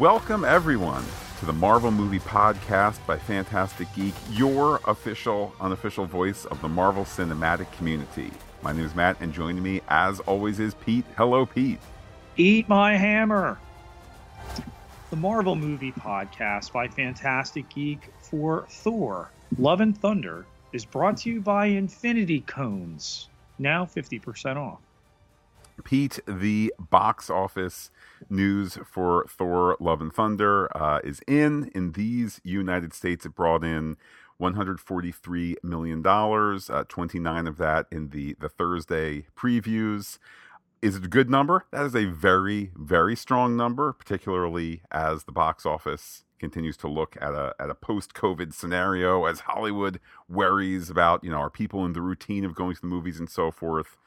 Welcome, everyone, to the Marvel Movie Podcast by Phantastic Geek, your official, unofficial voice of the Marvel cinematic community. My name is Matt, and joining me, as always, is Pete. Hello, Pete. Eat my hammer. The Marvel Movie Podcast by Phantastic Geek for Thor Love and Thunder is brought to you by Infinity Cones, now 50% off. Pete, the box office news for Thor Love and Thunder uh, is in. In these United States, it brought in $143 million, uh, 29 of that in the, the Thursday previews. Is it a good number? That is a very, very strong number, particularly as the box office continues to look at a at a post COVID scenario, as Hollywood worries about, you know, are people in the routine of going to the movies and so forth.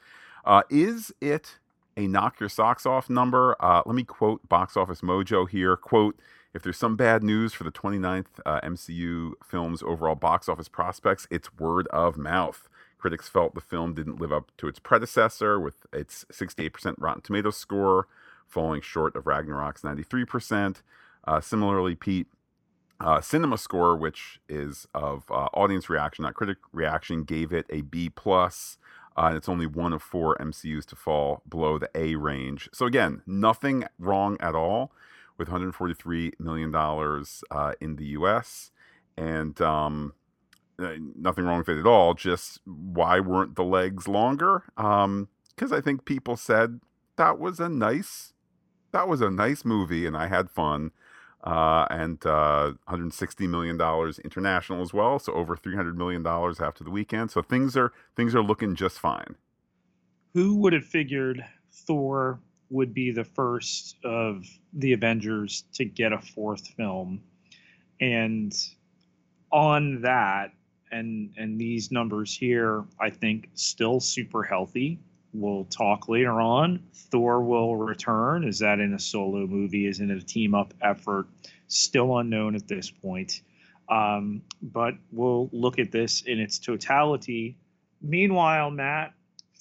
Uh, is it a knock your socks off number? Uh, let me quote Box Office Mojo here. Quote, if there's some bad news for the 29th uh, MCU film's overall box office prospects, it's word of mouth. Critics felt the film didn't live up to its predecessor with its 68% Rotten Tomatoes score, falling short of Ragnarok's 93%. Uh, similarly, Pete, uh, Cinema Score, which is of uh, audience reaction, not critic reaction, gave it a B plus. Uh, it's only one of four MCUs to fall below the A range. So again, nothing wrong at all with 143 million dollars uh, in the U.S. and um, uh, nothing wrong with it at all. Just why weren't the legs longer? Because um, I think people said that was a nice, that was a nice movie, and I had fun. Uh, and uh, 160 million dollars international as well, so over 300 million dollars after the weekend. So things are things are looking just fine. Who would have figured Thor would be the first of the Avengers to get a fourth film? And on that, and and these numbers here, I think still super healthy. We'll talk later on. Thor will return. Is that in a solo movie? Is it a team up effort? Still unknown at this point. Um, but we'll look at this in its totality. Meanwhile, Matt,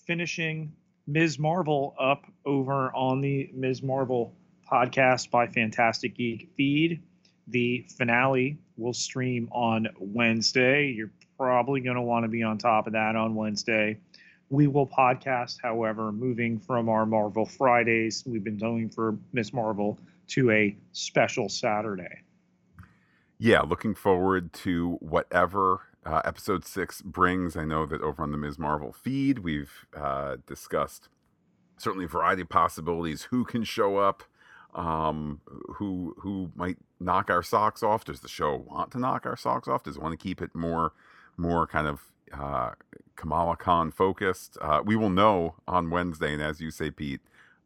finishing Ms. Marvel up over on the Ms. Marvel podcast by Phantastic Geek feed. The finale will stream on Wednesday. You're probably going to want to be on top of that on Wednesday. We will podcast, however, moving from our Marvel Fridays we've been doing for Miss Marvel to a special Saturday. Yeah, looking forward to whatever uh, episode six brings. I know that over on the Ms. Marvel feed, we've uh, discussed certainly a variety of possibilities. Who can show up? Um, who who might knock our socks off? Does the show want to knock our socks off? Does it want to keep it more more kind of uh, Kamala Khan focused. Uh, we will know on Wednesday, and as you say, Pete,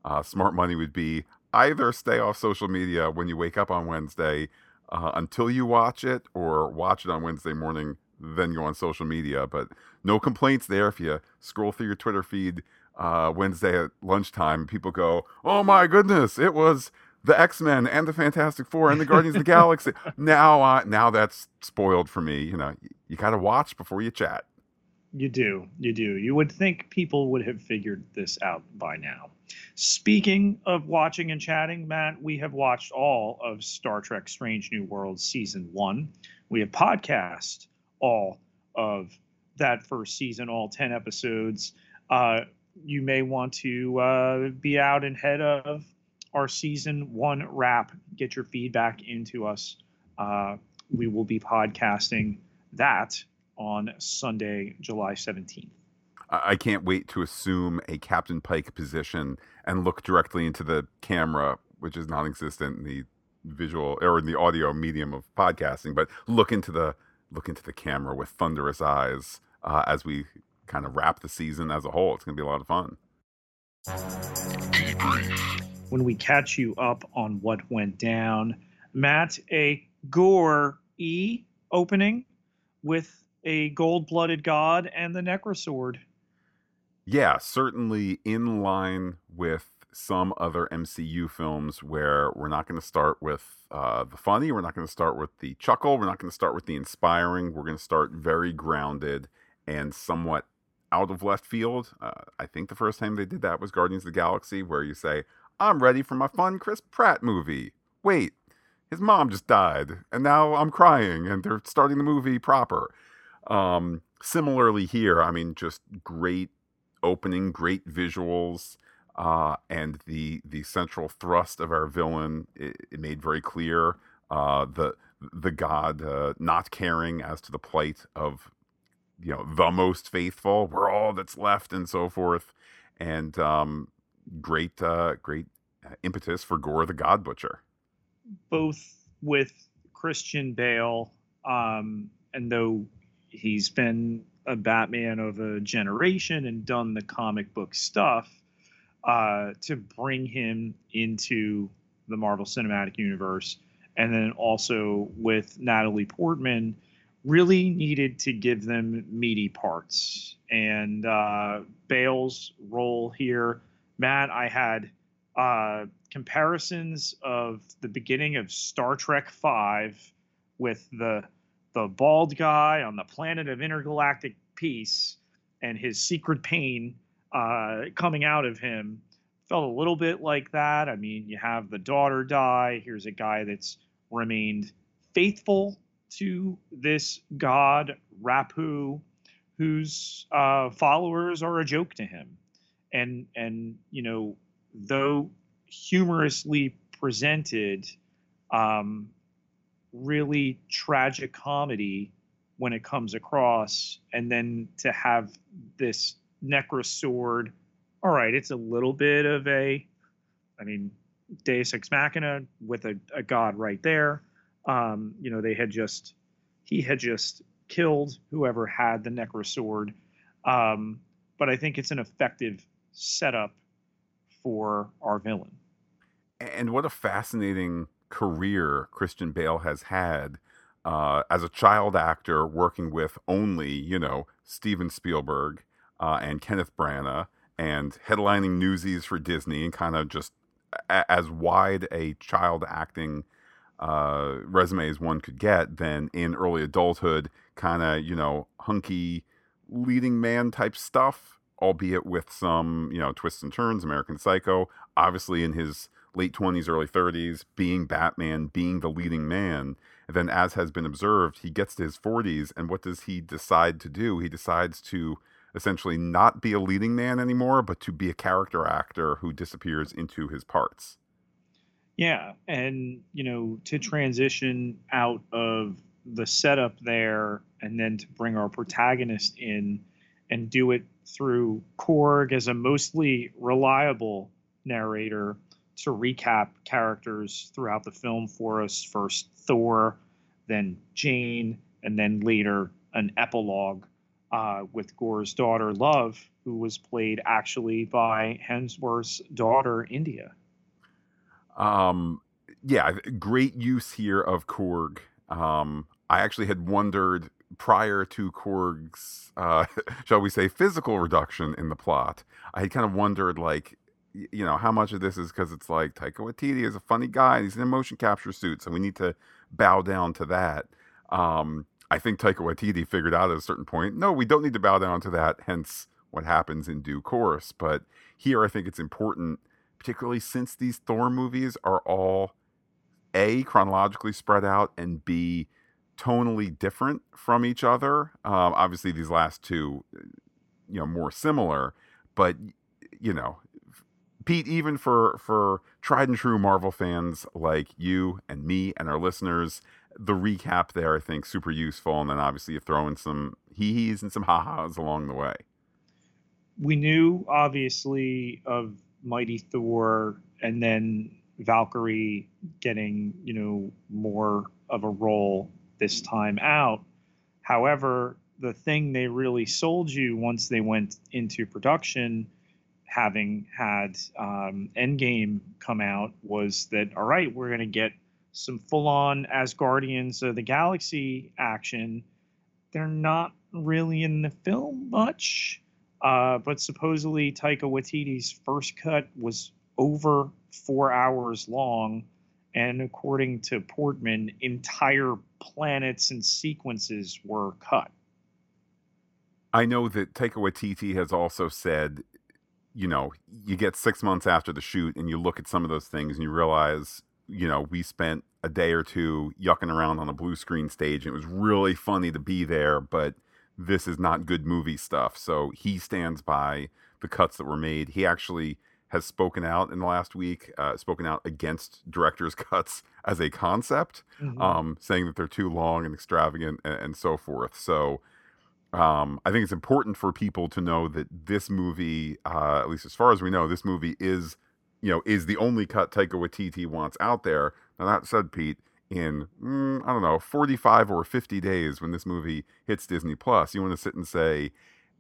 uh, smart money would be either stay off social media when you wake up on Wednesday uh, until you watch it, or watch it on Wednesday morning, then go on social media. But no complaints there if you scroll through your Twitter feed uh, Wednesday at lunchtime. People go, "Oh my goodness, it was." the X Men and the Fantastic Four and the Guardians of the Galaxy. Now, uh, now that's spoiled for me. You know, you, you got to watch before you chat. You do. You do. You would think people would have figured this out by now. Speaking of watching and chatting, Matt, we have watched all of Star Trek Strange New Worlds season one. We have podcast all of that first season, all 10 episodes. Uh, you may want to uh, be out and head of our season one wrap. Get your feedback into us. Uh, we will be podcasting that on Sunday, July 17th. I can't wait to assume a Captain Pike position and look directly into the camera, which is non-existent in the visual or in the audio medium of podcasting. But look into the look into the camera with thunderous eyes uh, as we kind of wrap the season as a whole. It's going to be a lot of fun. When we catch you up on what went down, Matt, a Gorr E opening with a gold blooded god and the Necrosword. Yeah, certainly in line with some other MCU films where we're not going to start with uh, the funny, we're not going to start with the chuckle, we're not going to start with the inspiring. We're going to start very grounded and somewhat out of left field. Uh, I think the first time they did that was Guardians of the Galaxy, where you say, I'm ready for my fun Chris Pratt movie. Wait, his mom just died, and now I'm crying, and they're starting the movie proper. Um, similarly here, I mean, just great opening, great visuals, uh, and the the central thrust of our villain it, it made very clear. Uh, the the god uh, not caring as to the plight of you know the most faithful we're all that's left and so forth and um, great uh, great uh, impetus for Gorr the god butcher both with christian bale um, and though he's been a batman of a generation and done the comic book stuff uh, to bring him into the marvel cinematic universe and then also with natalie portman really needed to give them meaty parts. And uh, Bale's role here, Matt, I had uh, comparisons of the beginning of Star Trek Five with the the bald guy on the planet of intergalactic peace and his secret pain uh, coming out of him felt a little bit like that. I mean, you have the daughter die. Here's a guy that's remained faithful to this god Rapu, whose uh, followers are a joke to him, and and you know though humorously presented, um, really tragic comedy when it comes across, and then to have this Necro sword. All right, it's a little bit of a, I mean, Deus Ex Machina with a, a god right there um, you know, they had just he had just killed whoever had the Necro sword. Um, but I think it's an effective setup for our villain. And what a fascinating career Christian Bale has had uh, as a child actor, working with only you know Steven Spielberg uh, and Kenneth Branagh, and headlining Newsies for Disney, and kind of just a- as wide a child acting uh, resumes one could get, then in early adulthood, kind of, you know, hunky leading man type stuff, albeit with some, you know, twists and turns, American Psycho, obviously in his late 20s, early 30s, being Batman, being the leading man. And then, as has been observed, he gets to his 40s, and what does he decide to do? He decides to essentially not be a leading man anymore, but to be a character actor who disappears into his parts. Yeah, and you know, to transition out of the setup there and then to bring our protagonist in and do it through Korg as a mostly reliable narrator to recap characters throughout the film for us. First Thor, then Jane, and then later an epilogue uh, with Gorr's daughter Love, who was played actually by Hemsworth's daughter India. Um, yeah, great use here of Korg. Um, I actually had wondered prior to Korg's, uh, shall we say, physical reduction in the plot. I had kind of wondered, like, you know, how much of this is because it's like Taika Waititi is a funny guy. He's in a motion capture suit, so we need to bow down to that. Um, I think Taika Waititi figured out at a certain point, no, we don't need to bow down to that. Hence, what happens in due course. But here, I think it's important particularly since these Thor movies are all A, chronologically spread out, and B, tonally different from each other. Um, obviously, these last two, uh, you know, more similar, but, you know, Pete, even for for tried and true Marvel fans like you and me and our listeners, the recap there I think super useful, and then obviously you throw in some hee hees and some ha ha's along the way. We knew obviously of Mighty Thor and then Valkyrie getting, you know, more of a role this time out. However, the thing they really sold you once they went into production, having had um, Endgame come out, was that, all right, we're going to get some full on Asgardians of the Galaxy action. They're not really in the film much. Uh, but supposedly Taika Waititi's first cut was over four hours long, and according to Portman, entire planets and sequences were cut. I know that Taika Waititi has also said, you know, you get six months after the shoot and you look at some of those things and you realize you know, we spent a day or two yucking around on a blue screen stage and it was really funny to be there, but this is not good movie stuff. So he stands by the cuts that were made. He actually has spoken out in the last week, uh, spoken out against director's cuts as a concept, mm-hmm. um, saying that they're too long and extravagant and, and so forth. So um, I think it's important for people to know that this movie, uh, at least as far as we know, this movie is, you know, is the only cut Taika Waititi wants out there. Now that said, Pete, in mm, I don't know, 45 or 50 days when this movie hits Disney Plus, you want to sit and say,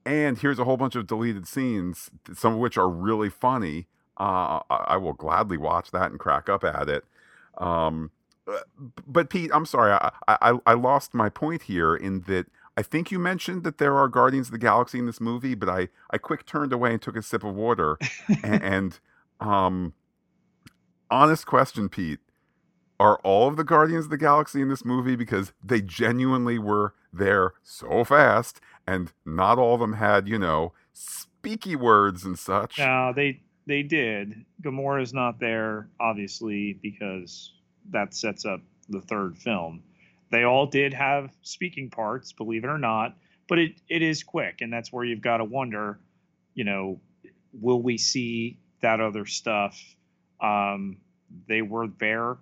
and here's a whole bunch of deleted scenes, some of which are really funny. Uh, I will gladly watch that and crack up at it. Um, uh, but Pete, I'm sorry, I, I, I lost my point here in that I think you mentioned that there are Guardians of the Galaxy in this movie, but I, I quick turned away and took a sip of water. and, and um, honest question, Pete, are all of the Guardians of the Galaxy in this movie because they genuinely were there so fast and not all of them had, you know, speaky words and such. No, they they did. Gamora is not there, obviously, because that sets up the third film. They all did have speaking parts, believe it or not, but it, it is quick, and that's where you've got to wonder, you know, will we see that other stuff? Um, they were there.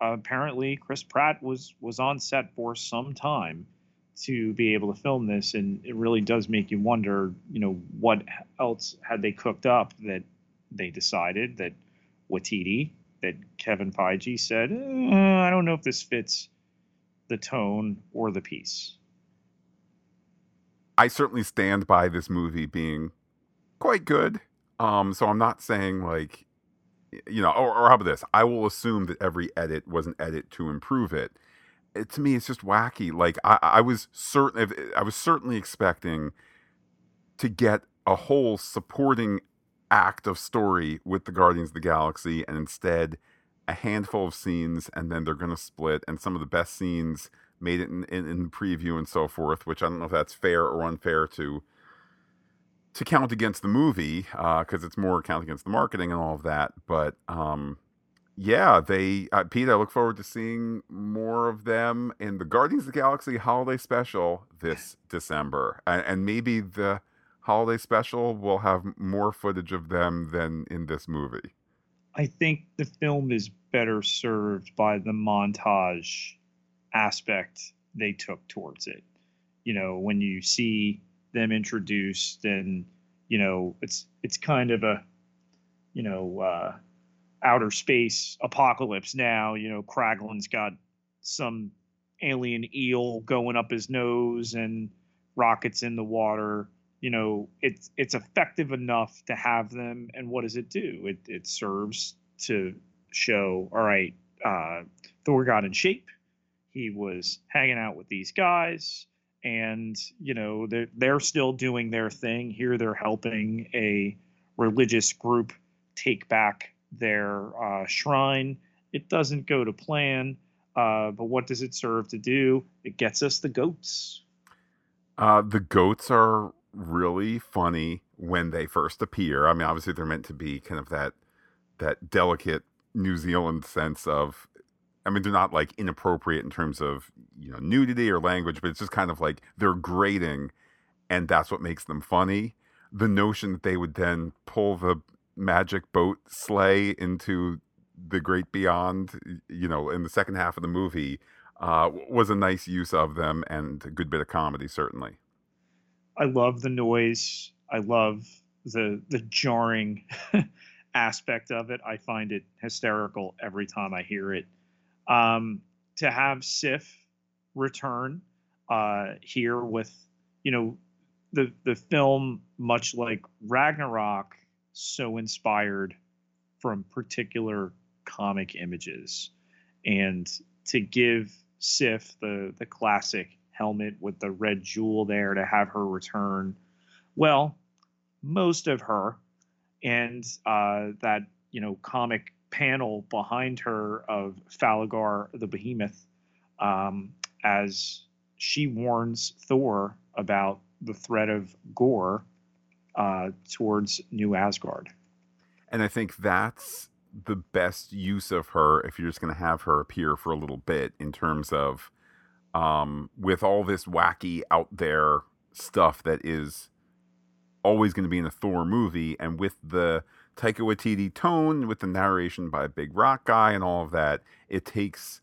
Apparently, Chris Pratt was was on set for some time to be able to film this, and it really does make you wonder, you know, what else had they cooked up that they decided that Waititi, that Kevin Feige said, uh, I don't know if this fits the tone or the piece. I certainly stand by this movie being quite good. Um, so I'm not saying like, you know, or, or how about this? I will assume that every edit was an edit to improve it it, to me, it's just wacky. Like I, I was certain, I was certainly expecting to get a whole supporting act of story with the Guardians of the Galaxy, and instead, a handful of scenes, and then they're going to split. And some of the best scenes made it in, in, in preview and so forth, which I don't know if that's fair or unfair to to count against the movie because uh, it's more count against the marketing and all of that. But um, yeah, they uh, Pete. I look forward to seeing more of them in the Guardians of the Galaxy Holiday Special this December, and, and maybe the Holiday Special will have more footage of them than in this movie. I think the film is better served by the montage aspect they took towards it. You know, when you see them introduced, and you know, it's it's kind of a, you know. Uh, outer space apocalypse now. You know, Kraglin's got some alien eel going up his nose and rockets in the water. You know, it's it's effective enough to have them. And what does it do? It it serves to show, all right, uh, Thor got in shape. He was hanging out with these guys, and you know they're they're still doing their thing. Here they're helping a religious group take back their uh, shrine. It doesn't go to plan, uh, but what does it serve to do? It gets us the goats. Uh, the goats are really funny when they first appear. I mean, obviously they're meant to be kind of that that delicate New Zealand sense of. I mean, they're not like inappropriate in terms of you know nudity or language, but it's just kind of like they're grating, and that's what makes them funny. The notion that they would then pull the magic boat sleigh into the great beyond, you know, in the second half of the movie, uh, was a nice use of them and a good bit of comedy, certainly. I love the noise. I love the the jarring aspect of it. I find it hysterical every time I hear it. Um, to have Sif return uh, here with, you know, the the film, much like Ragnarok, so inspired from particular comic images. And to give Sif the the classic helmet with the red jewel there to have her return, well, most of her and uh, that you know comic panel behind her of Falligar the Behemoth um, as she warns Thor about the threat of Gorr uh, towards New Asgard. And I think that's the best use of her if you're just going to have her appear for a little bit in terms of um, with all this wacky out there stuff that is always going to be in a Thor movie, and with the Taika Waititi tone, with the narration by a big rock guy and all of that, it takes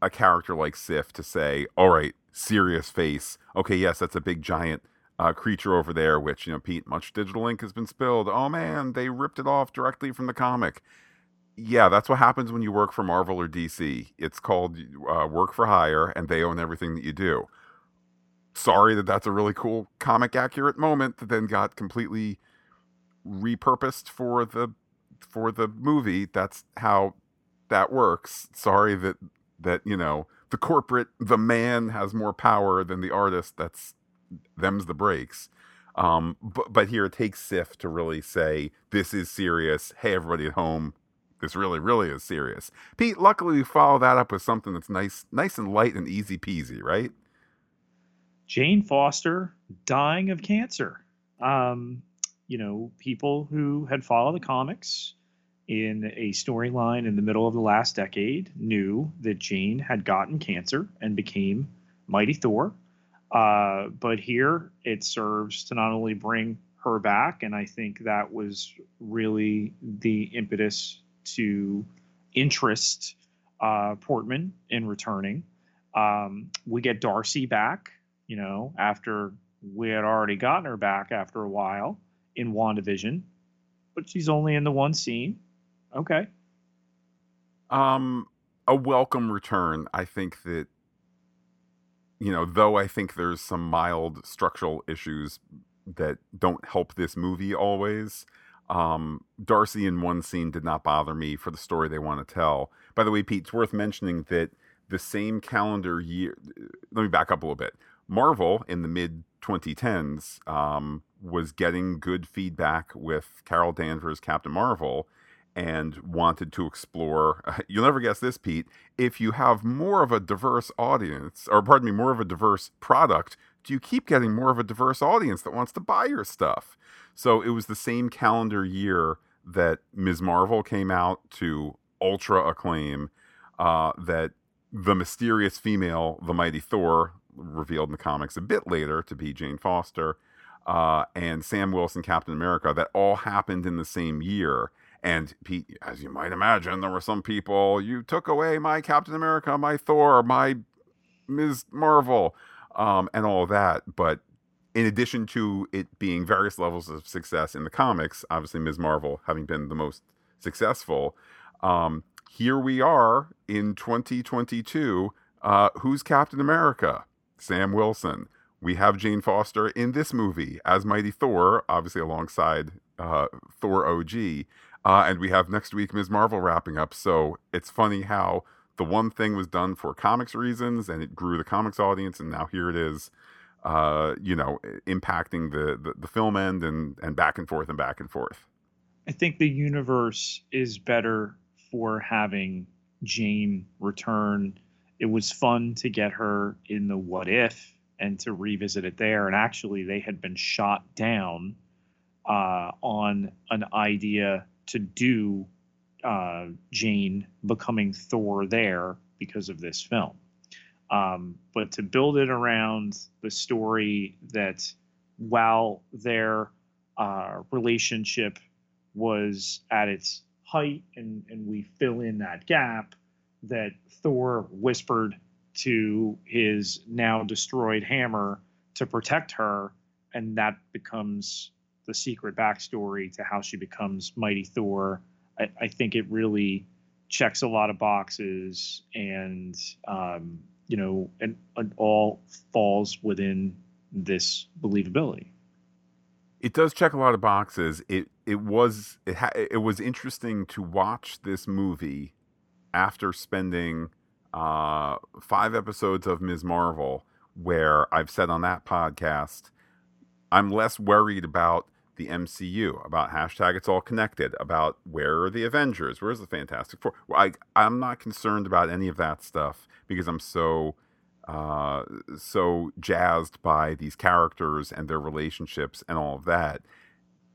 a character like Sif to say, "All right, serious face. Okay, yes, that's a big giant." Uh, creature over there, which you know, Pete, much digital ink has been spilled. Oh man, they ripped it off directly from the comic yeah, that's what happens when you work for Marvel or DC. It's called uh, work for hire, and they own everything that you do. Sorry that that's a really cool comic accurate moment that then got completely repurposed for the for the movie. That's how that works. Sorry that that you know the corporate the man has more power than the artist. That's them's the breaks. Um, but but here it takes Sif to really say this is serious. Hey, everybody at home, this really, really is serious. Pete, luckily we follow that up with something that's nice, nice and light and easy peasy, right? Jane Foster dying of cancer. Um, you know, people who had followed the comics in a storyline in the middle of the last decade knew that Jane had gotten cancer and became Mighty Thor. Uh, but here it serves to not only bring her back, and I think that was really the impetus to interest uh, Portman in returning. Um, we get Darcy back, you know, after we had already gotten her back after a while in WandaVision, but she's only in the one scene. Okay. Um, a welcome return. I think that, you know, though I think there's some mild structural issues that don't help this movie always. Um, Darcy in one scene did not bother me for the story they want to tell. By the way, Pete, it's worth mentioning that the same calendar year. Let me back up a little bit. Marvel in the mid 2010s um, was getting good feedback with Carol Danvers' Captain Marvel and wanted to explore. You'll never guess this, Pete. If you have more of a diverse audience, or pardon me, more of a diverse product, do you keep getting more of a diverse audience that wants to buy your stuff? So it was the same calendar year that Ms. Marvel came out to ultra acclaim, uh, that the mysterious female, the mighty Thor, revealed in the comics a bit later to be Jane Foster, uh, and Sam Wilson, Captain America, that all happened in the same year. And Pete, as you might imagine, there were some people, you took away my Captain America, my Thor, my Ms. Marvel, um, and all that. But in addition to it being various levels of success in the comics, obviously Ms. Marvel having been the most successful, um, here we are in 2022. Uh, who's Captain America? Sam Wilson. We have Jane Foster in this movie as Mighty Thor, obviously alongside uh, Thor OG. Uh, and we have next week Ms. Marvel wrapping up. So it's funny how the one thing was done for comics reasons and it grew the comics audience, and now here it is uh, you know, impacting the, the, the film end and and back and forth and back and forth. I think the universe is better for having Jane return. It was fun to get her in the What If and to revisit it there. And actually, they had been shot down uh, on an idea to do uh, Jane becoming Thor there because of this film. Um, but to build it around the story that while their uh, relationship was at its height and, and we fill in that gap, that Thor whispered to his now destroyed hammer to protect her, and that becomes the secret backstory to how she becomes Mighty Thor. I, I think it really checks a lot of boxes and um, you know, and, and all falls within this believability. It does check a lot of boxes. It it was it ha- it was interesting to watch this movie after spending uh, five episodes of Ms. Marvel, where I've said on that podcast, I'm less worried about the MCU, about hashtag it's all connected, about where are the Avengers, where's the Fantastic Four. I, I'm not concerned about any of that stuff because I'm so uh, so jazzed by these characters and their relationships and all of that.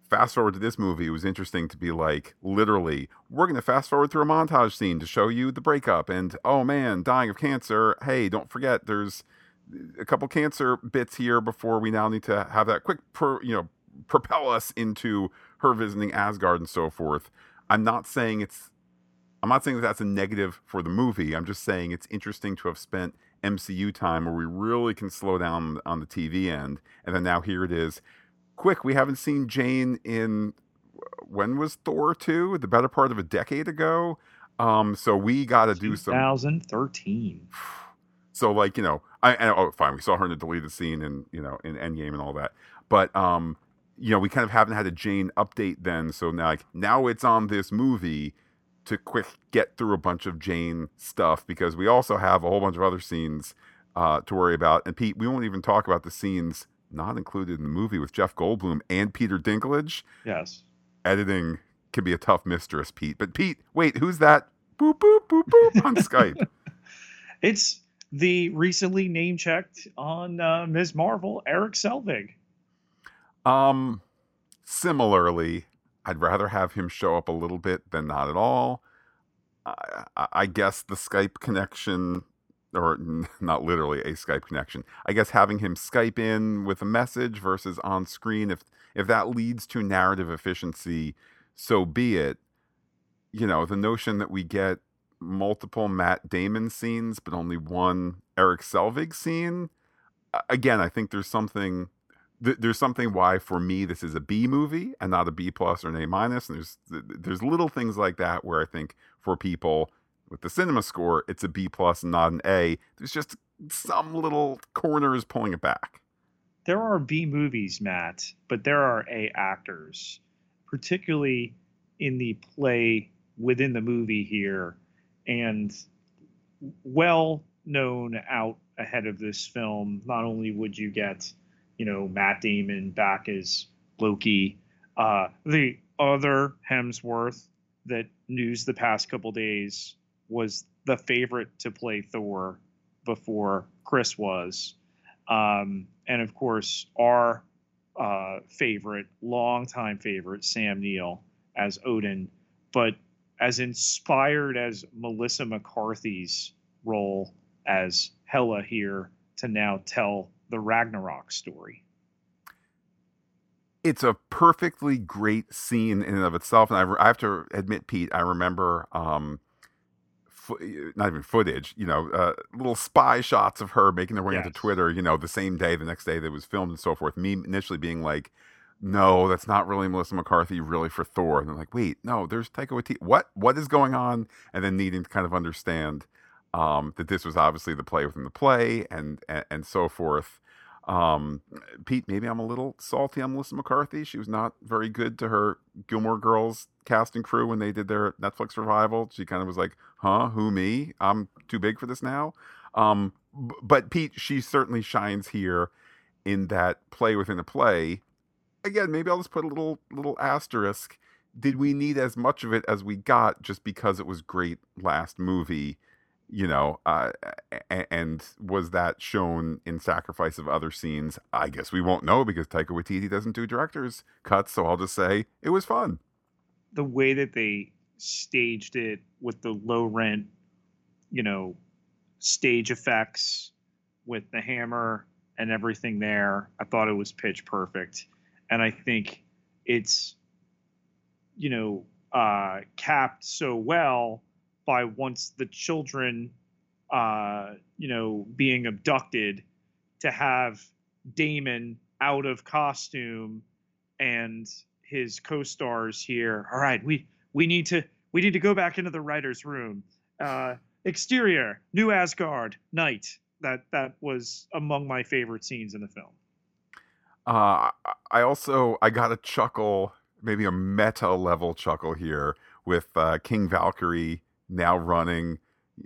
Fast forward to this movie, it was interesting to be like, literally, we're going to fast forward through a montage scene to show you the breakup. And oh man, dying of cancer. Hey, don't forget, there's a couple cancer bits here before we now need to have that quick, pro, you know, propel us into her visiting Asgard and so forth. I'm not saying it's, I'm not saying that that's a negative for the movie. I'm just saying it's interesting to have spent MCU time where we really can slow down on the TV end. And then now here it is quick, we haven't seen Jane in when was Thor 2? The better part of a decade ago. Um, so we got to do some 2013. So like you know, I, I oh fine, we saw her in the deleted scene and you know in Endgame and all that, but um, you know we kind of haven't had a Jane update then. So now like now it's on this movie to quick get through a bunch of Jane stuff because we also have a whole bunch of other scenes uh, to worry about. And Pete, we won't even talk about the scenes not included in the movie with Jeff Goldblum and Peter Dinklage. Yes. Editing can be a tough mistress, Pete. But Pete, wait, who's that? Boop boop boop boop on Skype. It's the recently name checked on uh, Ms. Marvel, Erik Selvig. Um, similarly, I'd rather have him show up a little bit than not at all. I, I guess the Skype connection or not literally a Skype connection. I guess having him Skype in with a message versus on screen, if if that leads to narrative efficiency, so be it. You know, the notion that we get multiple Matt Damon scenes, but only one Erik Selvig scene. Again, I think there's something there's something why for me this is a B movie and not a B plus or an A minus. And there's there's little things like that where I think for people with the cinema score, it's a B plus, not an A. There's just some little corners pulling it back. There are B movies, Matt, but there are A actors, particularly in the play within the movie here, and well known out ahead of this film. Not only would you get, you know, Matt Damon back as Loki, uh, the other Hemsworth that news the past couple days was the favorite to play Thor before Chris was. Um, and of course, our uh, favorite, longtime favorite, Sam Neill as Odin. But as inspired as Melissa McCarthy's role as Hela here to now tell the Ragnarok story. It's a perfectly great scene in and of itself. And I, I have to admit, Pete, I remember um, not even footage, you know, uh, little spy shots of her making their way yes. into Twitter, you know, the same day, the next day that it was filmed and so forth. Me initially being like, no, that's not really Melissa McCarthy, really for Thor. And I'm like, wait, no, there's Taika Waititi. What, what is going on? And then needing to kind of understand um, that this was obviously the play within the play and, and, and so forth. Um, Pete, maybe I'm a little salty on Melissa McCarthy. She was not very good to her Gilmore Girls cast and crew when they did their Netflix revival. She kind of was like, "Huh, who me? I'm too big for this now." Um, but Pete, she certainly shines here in that play within a play. Again, maybe I'll just put a little little asterisk. Did we need as much of it as we got just because it was great last movie? You know, uh, and was that shown in sacrifice of other scenes? I guess we won't know because Taika Waititi doesn't do director's cuts, so I'll just say it was fun. The way that they staged it with the low rent, you know, stage effects with the hammer and everything there, I thought it was pitch perfect. And I think it's, you know, uh, capped so well by once the children, uh, you know, being abducted, to have Damon out of costume and his co-stars here. All right, we we need to we need to go back into the writers' room. Uh, exterior, New Asgard, night. That that was among my favorite scenes in the film. Uh, I also I got a chuckle, maybe a meta level chuckle here with uh, King Valkyrie now running.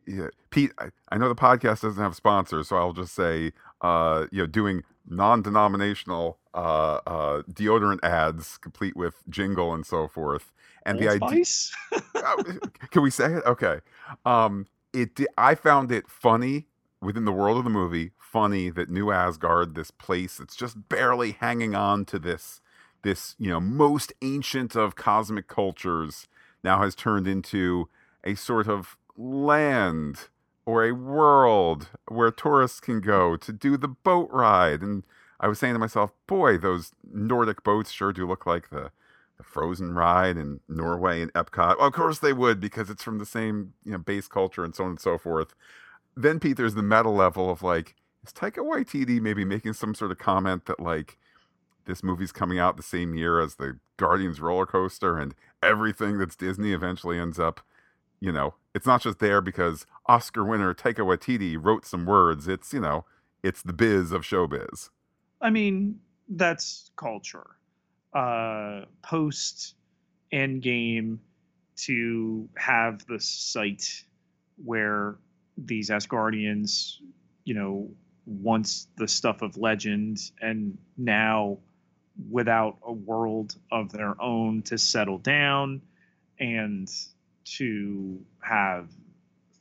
Yeah, Pete, I, I, know the podcast doesn't have sponsors, so I'll just say, uh, you know, doing non-denominational uh, uh, deodorant ads, complete with jingle and so forth, and Old the idea. Oh, can we say it? Okay. Um, it. I found it funny within the world of the movie. Funny that New Asgard, this place that's just barely hanging on to this this you know most ancient of cosmic cultures now has turned into a sort of land or a world where tourists can go to do the boat ride. And I was saying to myself, boy, those Nordic boats sure do look like the, the Frozen ride in Norway and Epcot. Well, of course they would because it's from the same you know base culture and so on and so forth. Then Pete, there's the meta level of like, is Taika Waititi maybe making some sort of comment that like this movie's coming out the same year as the Guardians roller coaster and everything that's Disney eventually ends up you know, it's not just there because Oscar winner Taika Waititi wrote some words. It's, you know, it's the biz of showbiz. I mean, that's culture. Uh, post Endgame to have the site where these Asgardians, you know, once the stuff of legend and now without a world of their own to settle down and to have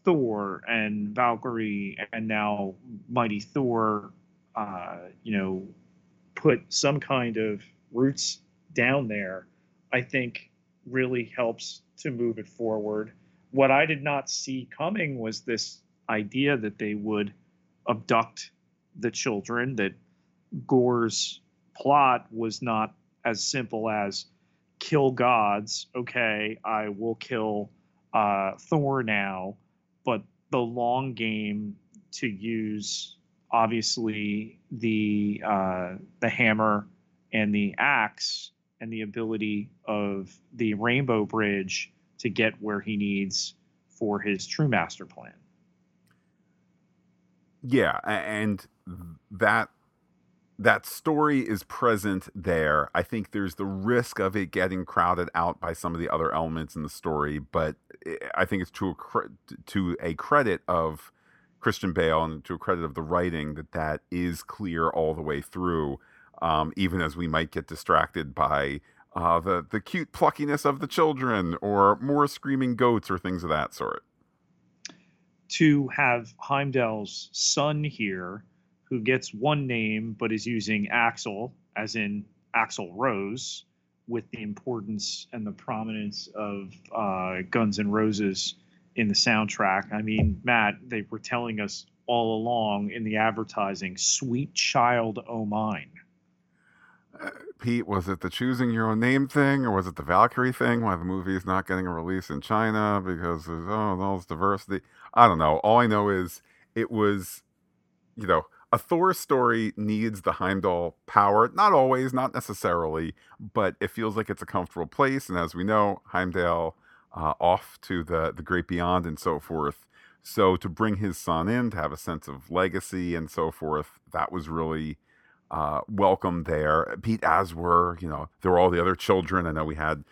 Thor and Valkyrie and now Mighty Thor, uh, you know, put some kind of roots down there, I think really helps to move it forward. What I did not see coming was this idea that they would abduct the children, that Gorr's plot was not as simple as kill gods. Okay, I will kill uh, Thor now, but the long game to use obviously the uh, the hammer and the axe and the ability of the Rainbow Bridge to get where he needs for his true master plan. Yeah, and that that story is present there. I think there's the risk of it getting crowded out by some of the other elements in the story, but I think it's to a, to a credit of Christian Bale and to a credit of the writing that that is clear all the way through, um, even as we might get distracted by uh, the the cute pluckiness of the children or more screaming goats or things of that sort. To have Heimdall's son here who gets one name but is using Axl as in Axl Rose, with the importance and the prominence of uh, Guns N' Roses in the soundtrack. I mean, Matt, they were telling us all along in the advertising, "Sweet Child O' Mine." Uh, Pete, was it the choosing your own name thing, or was it the Valkyrie thing? Why the movie is not getting a release in China because there's oh, all this diversity? I don't know. All I know is it was, you know, a Thor story needs the Heimdall power. Not always, not necessarily, but it feels like it's a comfortable place. And as we know, Heimdall uh, off to the the great beyond and so forth. So to bring his son in to have a sense of legacy and so forth, that was really uh, welcome there. Pete, as were you know, there were all the other children. I know we had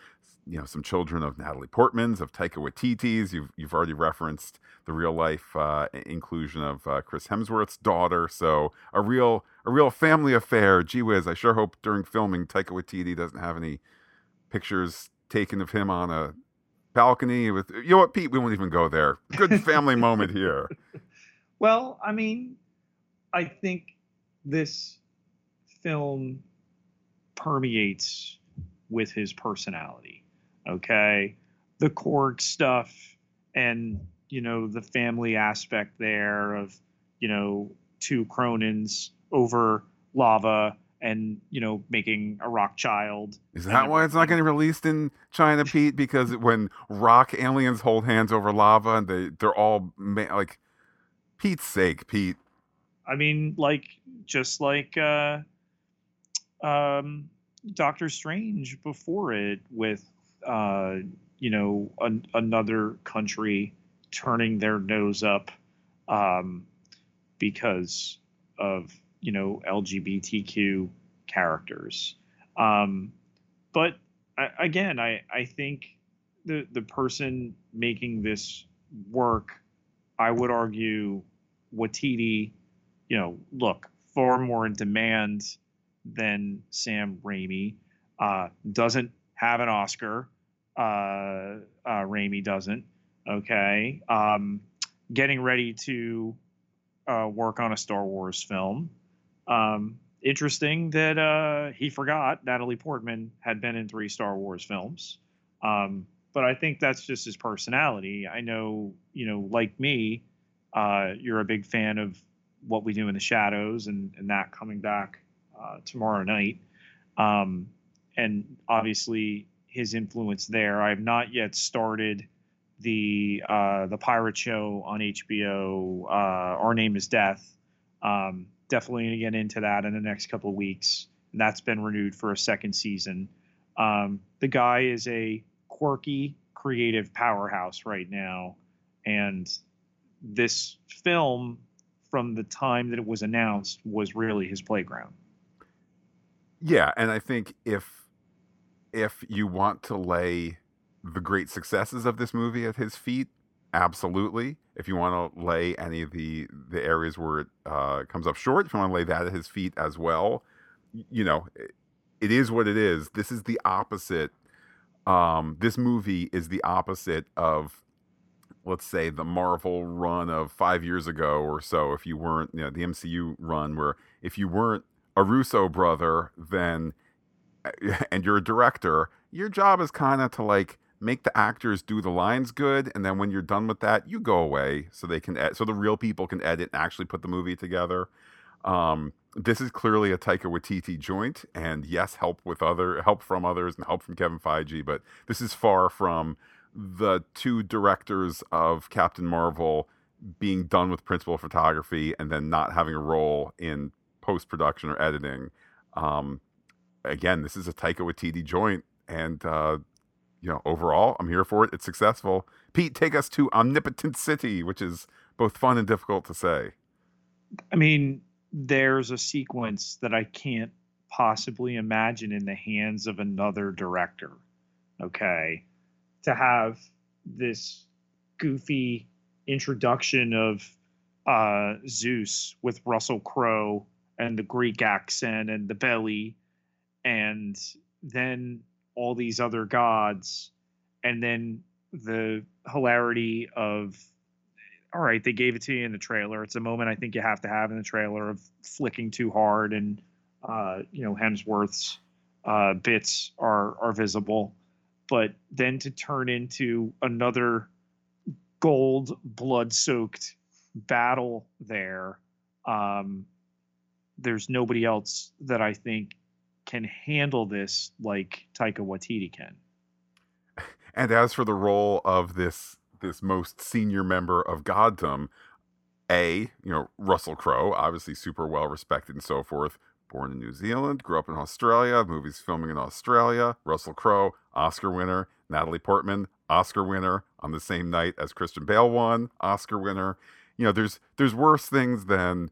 you know some children of Natalie Portman's, of Taika Waititi's. You've you've already referenced the real life uh, inclusion of uh, Chris Hemsworth's daughter. So a real a real family affair. Gee whiz! I sure hope during filming Taika Waititi doesn't have any pictures taken of him on a balcony with you know what Pete. We won't even go there. Good family moment here. Well, I mean, I think this film permeates with his personality okay the korg stuff and you know the family aspect there of you know two Kronans over lava and you know making a rock child. Is that why it's not getting released in china pete? Because when rock aliens hold hands over lava and they they're all like pete's sake pete. I mean like just like uh um doctor strange before it with uh, you know, an, another country turning their nose up um, because of you know LGBTQ characters. Um, but I, again, I I think the the person making this work, I would argue, Waititi, you know, look far more in demand than Sam Raimi. Uh, doesn't have an Oscar. Uh, uh, Raimi doesn't. Okay. Um, getting ready to uh, work on a Star Wars film. Um, interesting that uh, he forgot Natalie Portman had been in three Star Wars films. Um, but I think that's just his personality. I know, you know, like me, uh, you're a big fan of what we do in the shadows and, and that coming back uh, tomorrow night. Um, and obviously his influence there. I have not yet started the uh, the pirate show on HBO. Uh, Our Name Is Death. Um, definitely going to get into that in the next couple of weeks. And that's been renewed for a second season. Um, the guy is a quirky, creative powerhouse right now, and this film, from the time that it was announced, was really his playground. Yeah, and I think if if you want to lay the great successes of this movie at his feet, absolutely. If you want to lay any of the the areas where it uh, comes up short, if you want to lay that at his feet as well, you know, it, it is what it is. This is the opposite. Um, this movie is the opposite of, let's say, the Marvel run of five years ago or so. If you weren't, you know, the MCU run where if you weren't a Russo brother, then and you're a director, your job is kind of to like make the actors do the lines good, and then when you're done with that, you go away so they can ed- so the real people can edit and actually put the movie together. Um, this is clearly a Taika Waititi joint, and yes, help with other help from others and help from Kevin Feige, but this is far from the two directors of Captain Marvel being done with principal photography and then not having a role in post production or editing. Um, again, this is a Taika Waititi joint, and uh, you know, overall, I'm here for it. It's successful. Pete, take us to Omnipotent City, which is both fun and difficult to say. I mean, there's a sequence that I can't possibly imagine in the hands of another director. Okay. To have this goofy introduction of uh, Zeus with Russell Crowe and the Greek accent and the belly, and then all these other gods and then the hilarity of all right they gave it to you in the trailer. It's a moment i think you have to have in the trailer of flicking too hard and uh, you know hemsworth's uh, bits are are visible. But then to turn into another gold blood soaked battle there um, there's nobody else that i think can handle this like Taika Waititi can. And as for the role of this this most senior member of Goddom, a you know Russell Crowe, obviously super well respected and so forth. Born in New Zealand, grew up in Australia, movies filming in Australia. Russell Crowe, Oscar winner. Natalie Portman, Oscar winner on the same night as Christian Bale won, Oscar winner. You know, there's there's worse things than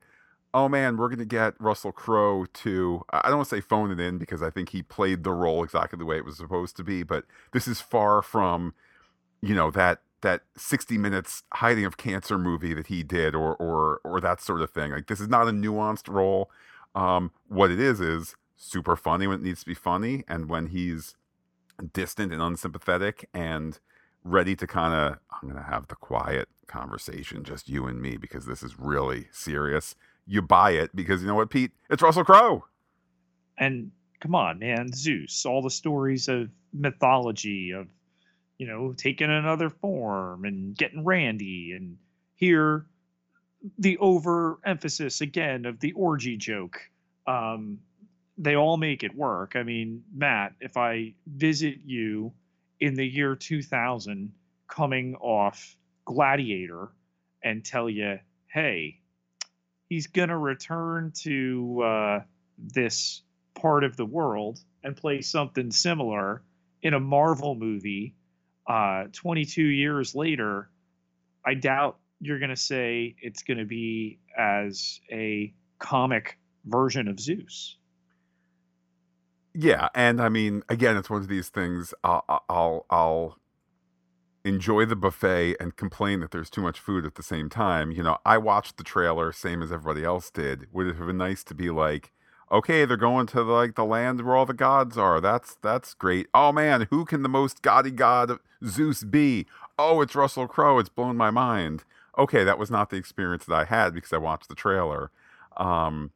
oh man, we're going to get Russell Crowe to, I don't want to say phone it in because I think he played the role exactly the way it was supposed to be, but this is far from, you know, that that 60 minutes hiding of cancer movie that he did or or or that sort of thing. Like this is not a nuanced role. Um, what it is is super funny when it needs to be funny and when he's distant and unsympathetic and ready to kind of I'm going to have the quiet conversation just you and me because this is really serious you buy it because you know what, Pete? It's Russell Crowe. And come on, man, Zeus, all the stories of mythology of, you know, taking another form and getting randy and here the overemphasis again of the orgy joke. Um, they all make it work. I mean, Matt, if I visit you in the year 2000 coming off Gladiator and tell you, hey, he's going to return to uh, this part of the world and play something similar in a Marvel movie uh, 22 years later, I doubt you're going to say it's going to be as a comic version of Zeus. Yeah, and I mean, again, it's one of these things. I'll, I'll, I'll enjoy the buffet and complain that there's too much food at the same time. You know, I watched the trailer same as everybody else did. Would it have been nice to be like, okay, they're going to the, like the land where all the gods are. That's that's great. Oh man, who can the most gaudy god Zeus be? Oh, it's Russell Crowe. It's blown my mind. Okay, that was not the experience that I had because I watched the trailer. Um,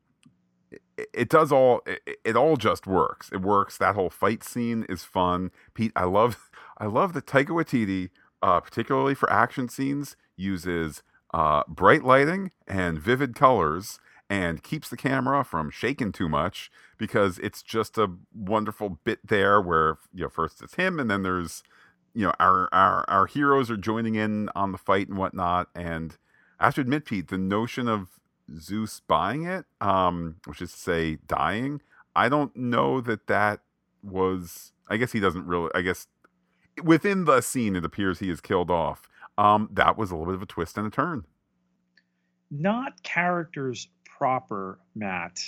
it does all it, it, all just works. It works. That whole fight scene is fun. Pete, I love I love that Taika Waititi, uh, particularly for action scenes, uses uh, bright lighting and vivid colors and keeps the camera from shaking too much because it's just a wonderful bit there where you know first it's him and then there's you know our our our heroes are joining in on the fight and whatnot and I have to admit Pete the notion of Zeus buying it, um, which is to say dying. I don't know that that was. I guess he doesn't really. I guess within the scene, it appears he is killed off. Um, that was a little bit of a twist and a turn. Not characters proper, Matt.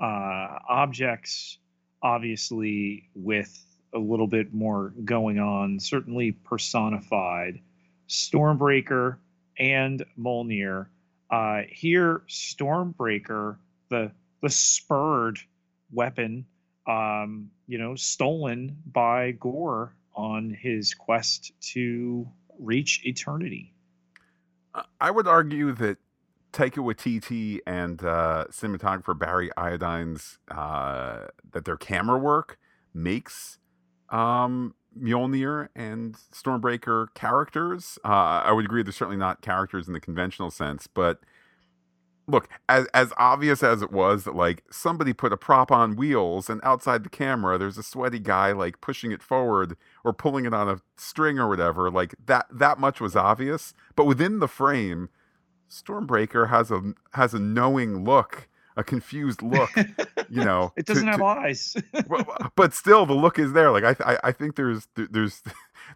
Uh, objects, obviously, with a little bit more going on, certainly personified. Stormbreaker and Mjolnir uh, here, Stormbreaker, the the spurred weapon, um, you know, stolen by Gorr on his quest to reach eternity. I would argue that Taika Waititi and uh, cinematographer Barry Idoine's uh, that their camera work makes um, Mjolnir and Stormbreaker characters. Uh, I would agree they're certainly not characters in the conventional sense, but look, as as obvious as it was that like somebody put a prop on wheels and outside the camera there's a sweaty guy like pushing it forward or pulling it on a string or whatever, like that that much was obvious. But within the frame, Stormbreaker has a has a knowing look a confused look. You know, it doesn't to, have to, eyes. but still, the look is there. Like I, I, I think there's there's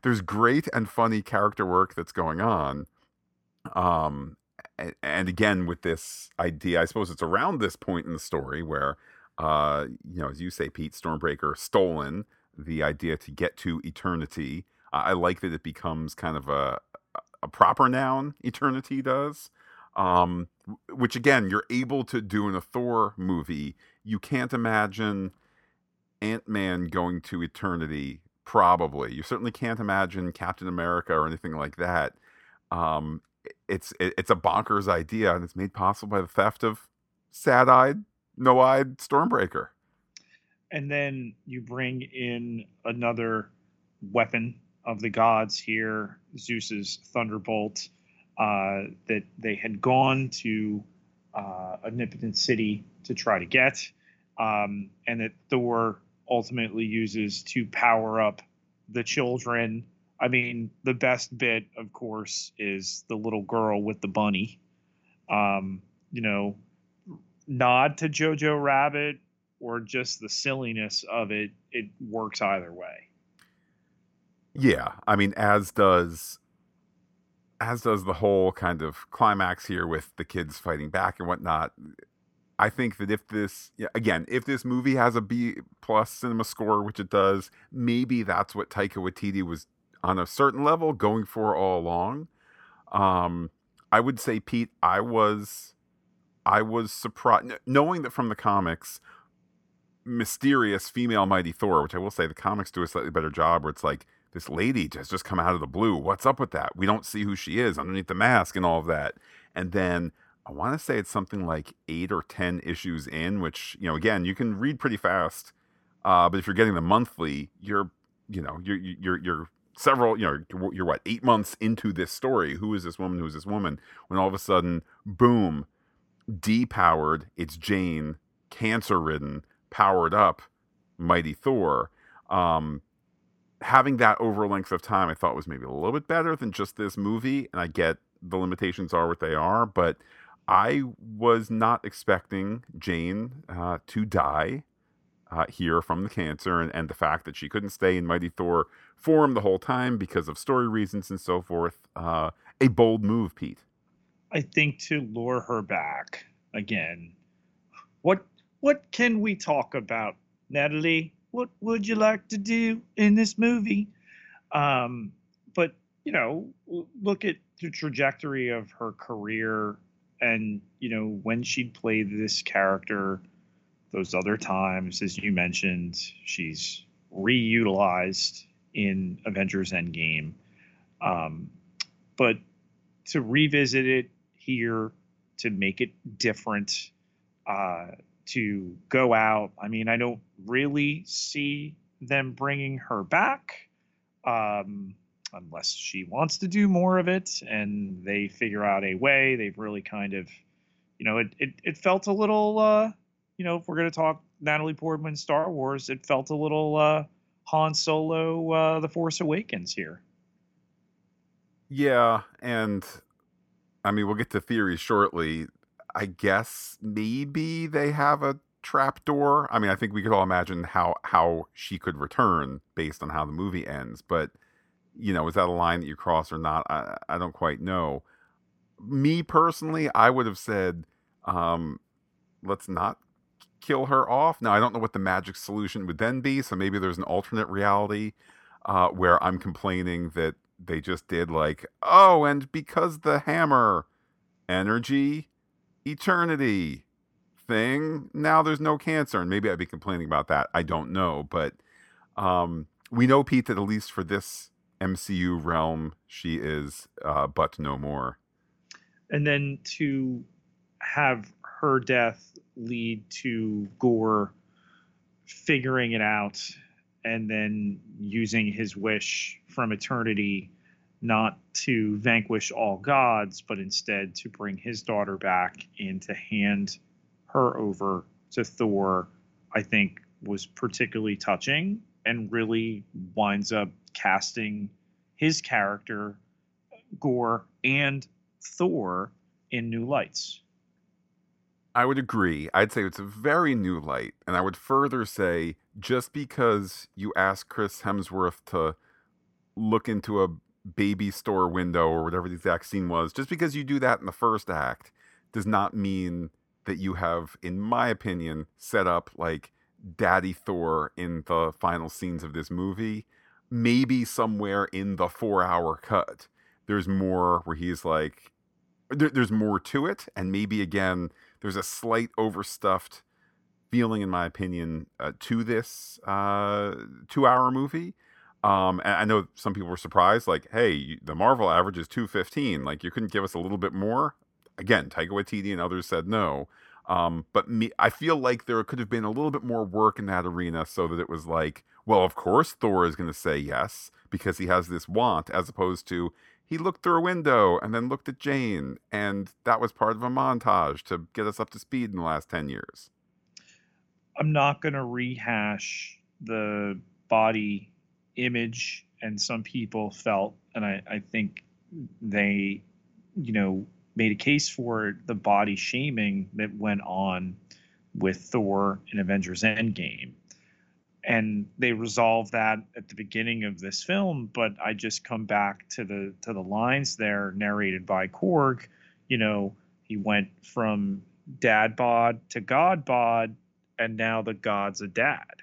there's great and funny character work that's going on. Um, and, again with this idea, I suppose it's around this point in the story where, uh, you know, as you say, Pete Stormbreaker stolen the idea to get to eternity. I like that it becomes kind of a a proper noun. Eternity does um, which again you're able to do in a Thor movie. You can't imagine Ant Man going to eternity. Probably, you certainly can't imagine Captain America or anything like that. Um, it's it, it's a bonkers idea, and it's made possible by the theft of sad-eyed, no-eyed Stormbreaker. And then you bring in another weapon of the gods here, Zeus's thunderbolt uh, that they had gone to uh, Omnipotent City to try to get, um, and that Thor ultimately uses to power up the children. I mean, the best bit, of course, is the little girl with the bunny. Um, you know, nod to Jojo Rabbit or just the silliness of it. It works either way. Yeah, I mean, as does as does the whole kind of climax here with the kids fighting back and whatnot. I think that if this, again, if this movie has a B plus cinema score, which it does, maybe that's what Taika Waititi was on a certain level going for all along. Um, I would say, Pete, I was, I was surprised knowing that from the comics, mysterious female mighty Thor, which I will say the comics do a slightly better job, where it's like this lady has just come out of the blue. What's up with that? We don't see who she is underneath the mask and all of that. And then I want to say it's something like eight or 10 issues in, which, you know, again, you can read pretty fast. Uh, but if you're getting the monthly, you're, you know, you're, you're, you're several, you know, you're, what, eight months into this story. Who is this woman? Who is this woman? When all of a sudden, boom, depowered, it's Jane, cancer ridden, powered up, Mighty Thor. Um, having that over a length of time, I thought was maybe a little bit better than just this movie. And I get the limitations are what they are, but I was not expecting Jane uh, to die uh, here from the cancer, and, and the fact that she couldn't stay in Mighty Thor form the whole time because of story reasons and so forth. Uh, a bold move, Pete. I think to lure her back again. What what can we talk about, Natalie? what would you like to do in this movie? Um, but you know, look at the trajectory of her career, and you know when she played this character, those other times, as you mentioned, she's reutilized in Avengers Endgame. Um, but to revisit it here, to make it different, uh, to go out. I mean, I don't really see them bringing her back um, unless she wants to do more of it and they figure out a way. They've really kind of, you know, it, it, it felt a little, uh, you know, if we're going to talk Natalie Portman Star Wars, it felt a little uh, Han Solo, uh, The Force Awakens here. Yeah, and I mean, we'll get to theories shortly. I guess maybe they have a trap door. I mean, I think we could all imagine how how she could return based on how the movie ends, but you know, is that a line that you cross or not? I I don't quite know. Me personally, I would have said, um, let's not kill her off. Now I don't know what the magic solution would then be, so maybe there's an alternate reality uh, where I'm complaining that they just did like, oh, and because the hammer energy eternity thing, now there's no cancer. And maybe I'd be complaining about that. I don't know. But um, we know, Pete, that at least for this MCU realm, she is uh, but no more. And then to have her death lead to Gorr figuring it out and then using his wish from eternity not to vanquish all gods, but instead to bring his daughter back and to hand her over to Thor, I think was particularly touching and really winds up casting his character, Gorr, and Thor in new lights. I would agree. I'd say it's a very new light. And I would further say just because you ask Chris Hemsworth to look into a baby store window or whatever the exact scene was, just because you do that in the first act does not mean that you have, in my opinion, set up like Daddy Thor in the final scenes of this movie. Maybe somewhere in the four hour cut, there's more where he's like, there, there's more to it. And maybe again, there's a slight overstuffed feeling, in my opinion, uh, to this uh, two hour movie. Um, and I know some people were surprised, like, hey, the Marvel average is 215. Like, you couldn't give us a little bit more? Again, Taika Waititi and others said no. Um, but me, I feel like there could have been a little bit more work in that arena so that it was like, well, of course Thor is going to say yes because he has this want, as opposed to he looked through a window and then looked at Jane, and that was part of a montage to get us up to speed in the last 10 years. I'm not going to rehash the body image, and some people felt, and I, I think they, you know, made a case for the body shaming that went on with Thor in Avengers Endgame. And they resolve that at the beginning of this film, but I just come back to the to the lines there narrated by Korg. You know, he went from dad bod to god bod, and now the god's a dad.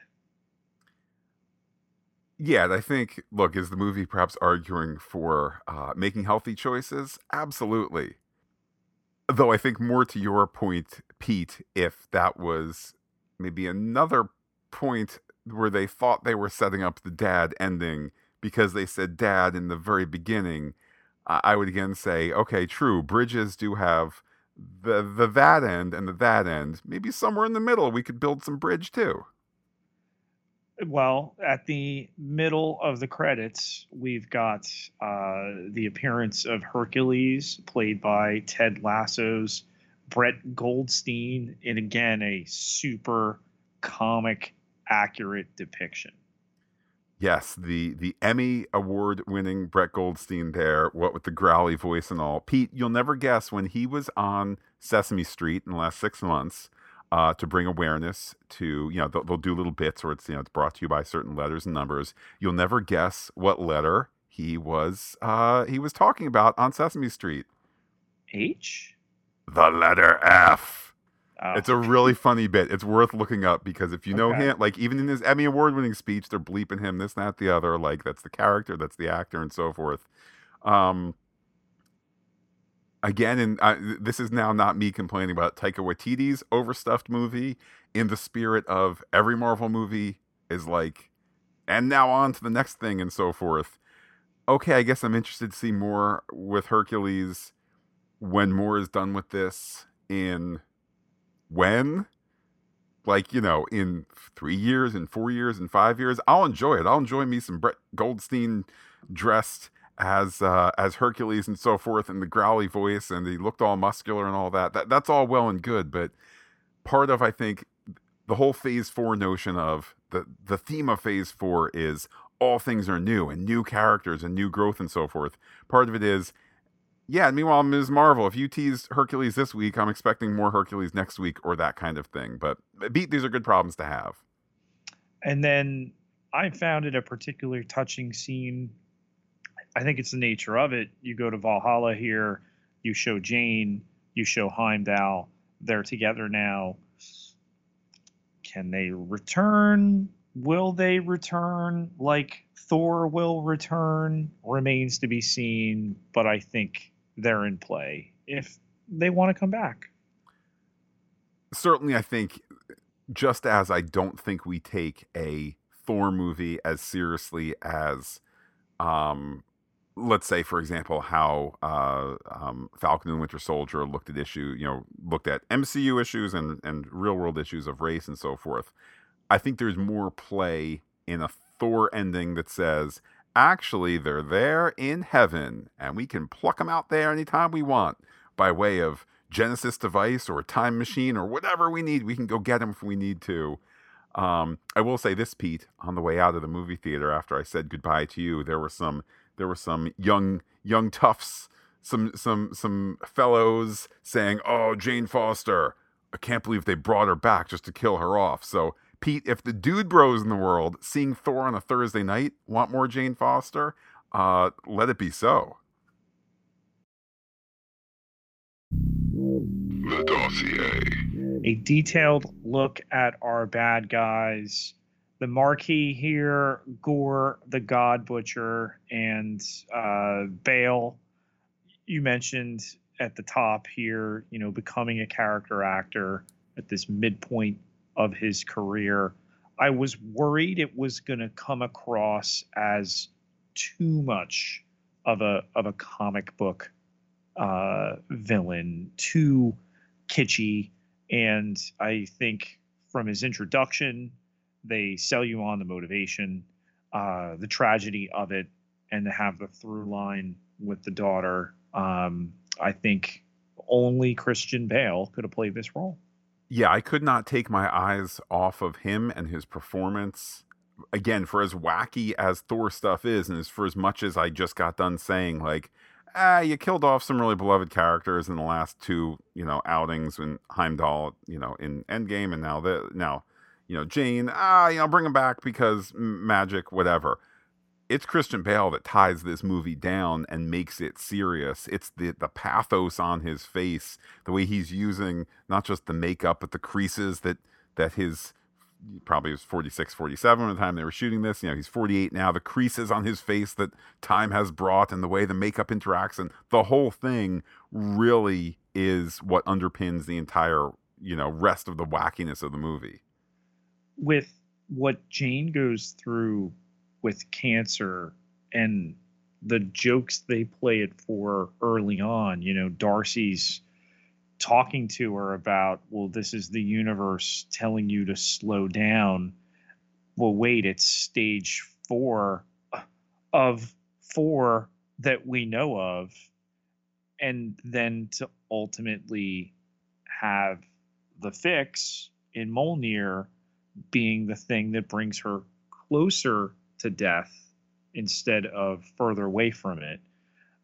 Yeah, I think, look, is the movie perhaps arguing for uh, making healthy choices? Absolutely. Though I think more to your point, Pete, if that was maybe another point where they thought they were setting up the dad ending because they said dad in the very beginning, I would again say, okay, true, bridges do have the the that end and the that end. Maybe somewhere in the middle we could build some bridge too well, at the middle of the credits, we've got uh, the appearance of Hercules, played by Ted Lasso's Brett Goldstein, in again a super comic accurate depiction. Yes, the the Emmy award winning Brett Goldstein there, what with the growly voice and all. Pete, you'll never guess when he was on Sesame Street in the last six months uh, to bring awareness to you know they'll, they'll, do little bits or it's you know it's brought to you by certain letters and numbers. You'll never guess what letter he was uh, he was talking about on Sesame Street. H. The letter F. Oh. It's a really funny bit. It's worth looking up because if you know okay. him, like even in his Emmy award winning speech, they're bleeping him this, that, the other. Like that's the character, that's the actor, and so forth. Um, again, and uh, this is now not me complaining about Taika Waititi's overstuffed movie. In the spirit of every Marvel movie is like, and now on to the next thing and so forth. Okay, I guess I'm interested to see more with Hercules when more is done with this in when? Like you know in three years in four years in five years? I'll enjoy it. I'll enjoy me some brett goldstein dressed as uh, as hercules and so forth and the growly voice and he looked all muscular and all that. that that's all well and good but part of i think the whole phase four notion of the the theme of phase four is all things are new and new characters and new growth and so forth. Part of it is yeah, meanwhile, Ms. Marvel, if you tease Hercules this week, I'm expecting more Hercules next week or that kind of thing. But Pete these are good problems to have. And then I found it a particularly touching scene. I think it's the nature of it. You go to Valhalla here, you show Jane, you show Heimdall. They're together now. Can they return? Will they return like Thor will return? Remains to be seen. But I think they're in play if they want to come back. Certainly, I think just as I don't think we take a Thor movie as seriously as, um, let's say, for example, how uh, um, Falcon and Winter Soldier looked at issue, you know, looked at MCU issues and and real world issues of race and so forth. I think there's more play in a Thor ending that says, actually they're there in heaven and we can pluck them out there anytime we want by way of Genesis device or time machine or whatever we need. We can go get them if we need to. Um, I will say this, Pete. On the way out of the movie theater, after I said goodbye to you, there were some there were some young young toughs, some some some fellows saying, "Oh, Jane Foster, I can't believe they brought her back just to kill her off." So Pete, if the dude bros in the world seeing Thor on a Thursday night want more Jane Foster, uh, let it be so. The dossier. A detailed look at our bad guys. The marquee here, Gorr, the God Butcher, and uh, Bale. You mentioned at the top here, you know, becoming a character actor at this midpoint of his career. I was worried it was going to come across as too much of a of a comic book uh, villain, too kitschy, and I think from his introduction, they sell you on the motivation, uh, the tragedy of it, and to have the through line with the daughter. Um, I think only Christian Bale could have played this role yeah, I could not take my eyes off of him and his performance. Again, for as wacky as Thor stuff is, and as for as much as I just got done saying, like, ah, you killed off some really beloved characters in the last two, you know, outings in Heimdall, you know, in Endgame, and now the now, you know, Jane, ah, you know, bring him back because magic, whatever it's Christian Bale that ties this movie down and makes it serious. It's the the pathos on his face, the way he's using not just the makeup but the creases that that his probably was 46 47 at the time they were shooting this. You know he's 48 now. The creases on his face that time has brought and the way the makeup interacts and the whole thing really is what underpins the entire you know rest of the wackiness of the movie. With what jane goes through with cancer and the jokes they play it for early on. You know, Darcy's talking to her about, well, this is the universe telling you to slow down. Well, wait, it's stage four uh, of four that we know of. And then to ultimately have the fix in Mjolnir being the thing that brings her closer to death instead of further away from it.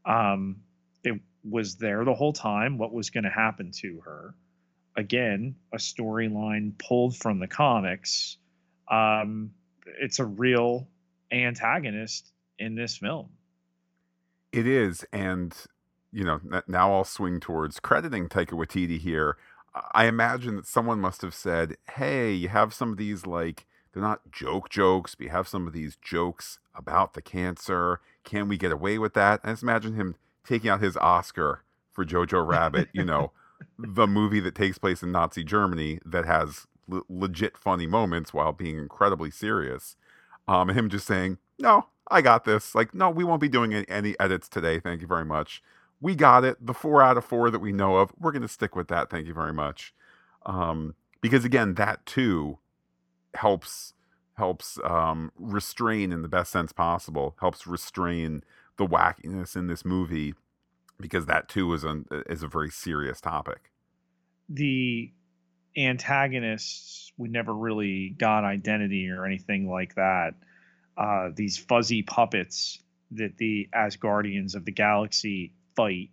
Um, it was there the whole time. What was going to happen to her? Again, a storyline pulled from the comics. Um, it's a real antagonist in this film. It is, and you know, now I'll swing towards crediting Taika Waititi here. I imagine that someone must have said, "Hey, you have some of these like they're not joke jokes. We have some of these jokes about the cancer. Can we get away with that? I just imagine him taking out his Oscar for Jojo Rabbit, you know, the movie that takes place in Nazi Germany that has l- legit funny moments while being incredibly serious. Um, him just saying, no, I got this. Like, no, we won't be doing any, edits today. Thank you very much. We got it. The four out of four that we know of, we're going to stick with that. Thank you very much. Um, because again, that too helps helps um, restrain in the best sense possible helps restrain the wackiness in this movie because that too is a is a very serious topic. The antagonists we never really got identity or anything like that. Uh, these fuzzy puppets that the as guardians of the galaxy fight.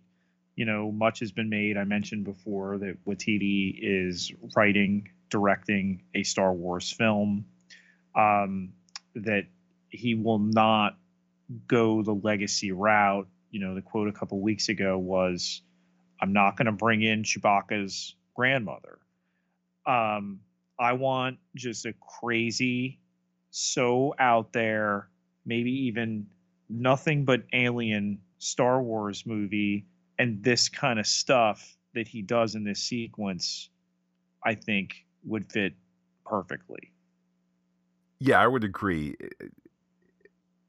You know, much has been made. I mentioned before that Waititi is writing, directing a Star Wars film. Um, that he will not go the legacy route. You know, the quote a couple weeks ago was, "I'm not going to bring in Chewbacca's grandmother." Um, I want just a crazy, so out there, maybe even nothing but alien Star Wars movie and this kind of stuff that he does in this sequence, I think would fit perfectly. Yeah, I would agree.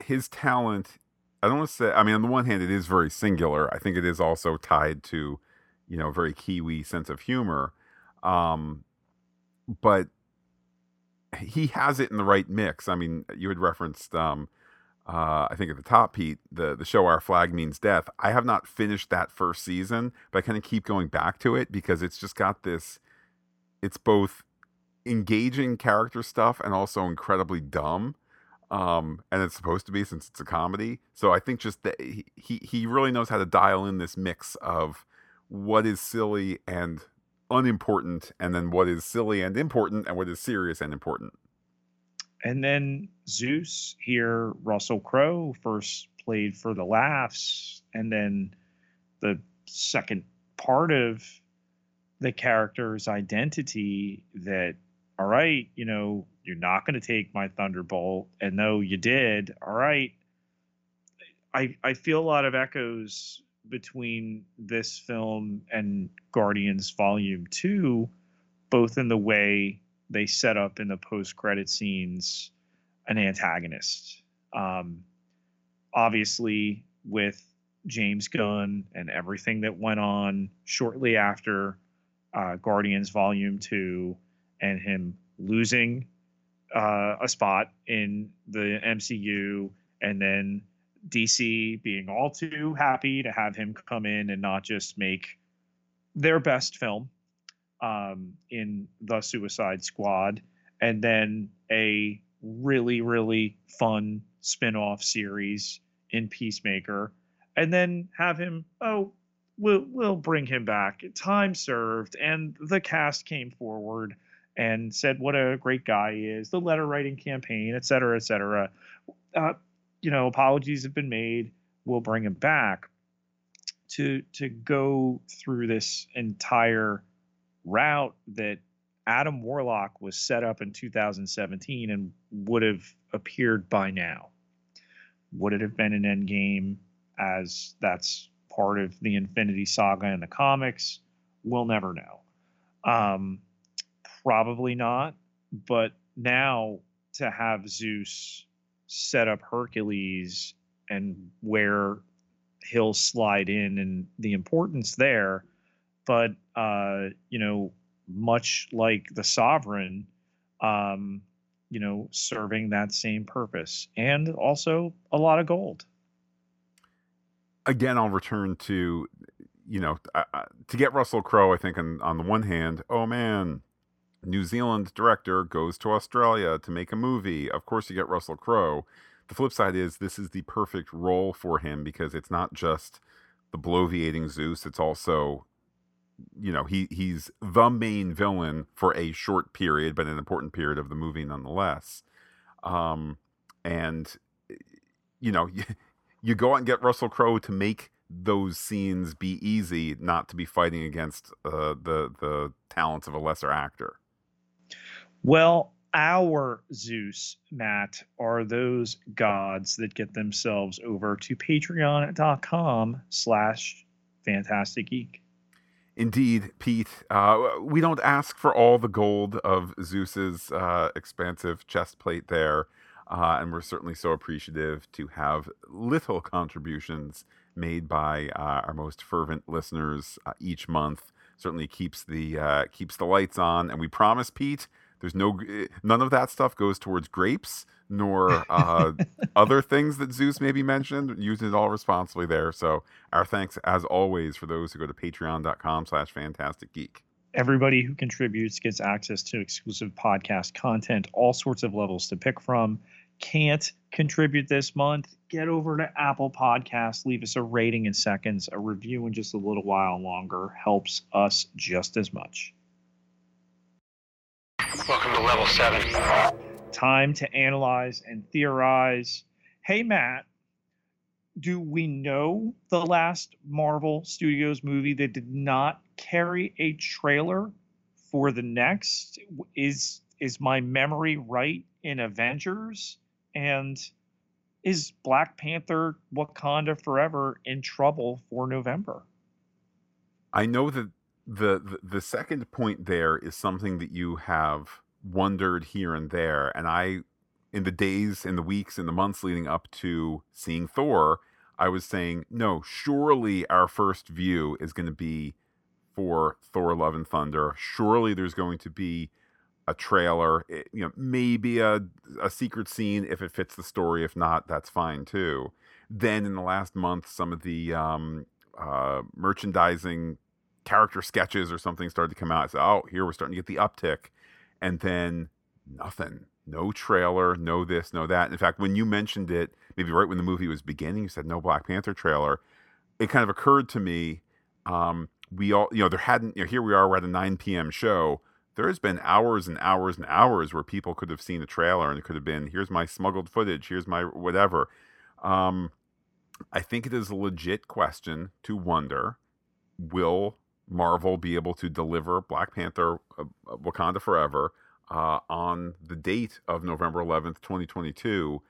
His talent, I don't want to say, I mean, on the one hand, it is very singular. I think it is also tied to, you know, very Kiwi sense of humor. Um, but he has it in the right mix. I mean, you had referenced, um, uh, I think at the top, Pete, the the show Our Flag Means Death. I have not finished that first season, but I kind of keep going back to it because it's just got this. It's both engaging character stuff and also incredibly dumb, um, and it's supposed to be since it's a comedy. So I think just that he he really knows how to dial in this mix of what is silly and unimportant, and then what is silly and important, and what is serious and important and then Zeus here, Russell Crowe first played for the laughs, and then the second part of the character's identity that all right, you know, you're not going to take my thunderbolt, and though you did, all right. I I feel a lot of echoes between this film and Guardians Volume Two, both in the way they set up in the post credit scenes an antagonist. Um, obviously, with James Gunn and everything that went on shortly after uh, Guardians Volume 2 and him losing uh, a spot in the MCU and then DC being all too happy to have him come in and not just make their best film um, in the Suicide Squad, and then a really really fun spin-off series in Peacemaker, and then have him oh we'll we'll bring him back. Time served, and the cast came forward and said what a great guy he is. The letter writing campaign, et cetera, et cetera. Uh, you know, apologies have been made. We'll bring him back to to go through this entire route that Adam Warlock was set up in 2017 and would have appeared by now. Would it have been an Endgame as that's part of the Infinity Saga in the comics? We'll never know. Um, probably not. But now to have Zeus set up Hercules and where he'll slide in and the importance there but uh, you know, much like the sovereign, um, you know, serving that same purpose, and also a lot of gold. Again, I'll return to, you know, to get Russell Crowe. I think on on the one hand, oh man, New Zealand director goes to Australia to make a movie. Of course, you get Russell Crowe. The flip side is this is the perfect role for him because it's not just the bloviating Zeus; it's also you know he he's the main villain for a short period but an important period of the movie nonetheless um and you know you, go out and get russell crowe to make those scenes be easy not to be fighting against uh, the the talents of a lesser actor? Well our zeus matt are those gods that get themselves over to patreon.com slash Phantastic Geek. Indeed, Pete. Uh, we don't ask for all the gold of Zeus's uh, expansive chest plate there, uh, and we're certainly so appreciative to have little contributions made by uh, our most fervent listeners uh, each month. certainly keeps the uh, keeps the lights on. And we promise, Pete, there's no none of that stuff goes towards grapes nor uh, other things that Zeus maybe mentioned. Using it all responsibly there. So our thanks as always for those who go to Patreon.com/slash Phantastic Geek. Everybody who contributes gets access to exclusive podcast content, all sorts of levels to pick from. Can't contribute this month? Get over to Apple Podcasts, leave us a rating in seconds, a review in just a little while longer helps us just as much. Welcome to level seven. Time to analyze and theorize. Hey, Matt, do we know the last Marvel Studios movie that did not carry a trailer for the next? Is is my memory right in Avengers? And is Black Panther Wakanda Forever in trouble for November? I know that the, the the second point there is something that you have wondered here and there and I in the days in the weeks in the months leading up to seeing Thor I was saying no surely our first view is going to be for Thor Love and Thunder surely there's going to be a trailer it, you know maybe a a secret scene if it fits the story if not that's fine too then in the last month some of the um uh merchandising character sketches or something started to come out. I said, oh, here we're starting to get the uptick. And then nothing. No trailer, no this, no that. In fact, when you mentioned it, maybe right when the movie was beginning, you said no Black Panther trailer. It kind of occurred to me, um, we all, you know, there hadn't, you know, here we are, we're at a 9 p.m. show. There's been hours and hours and hours where people could have seen a trailer and it could have been, here's my smuggled footage, here's my whatever. Um, I think it is a legit question to wonder will Marvel be able to deliver Black Panther uh, uh, Wakanda Forever uh, on the date of November 11th, 2022.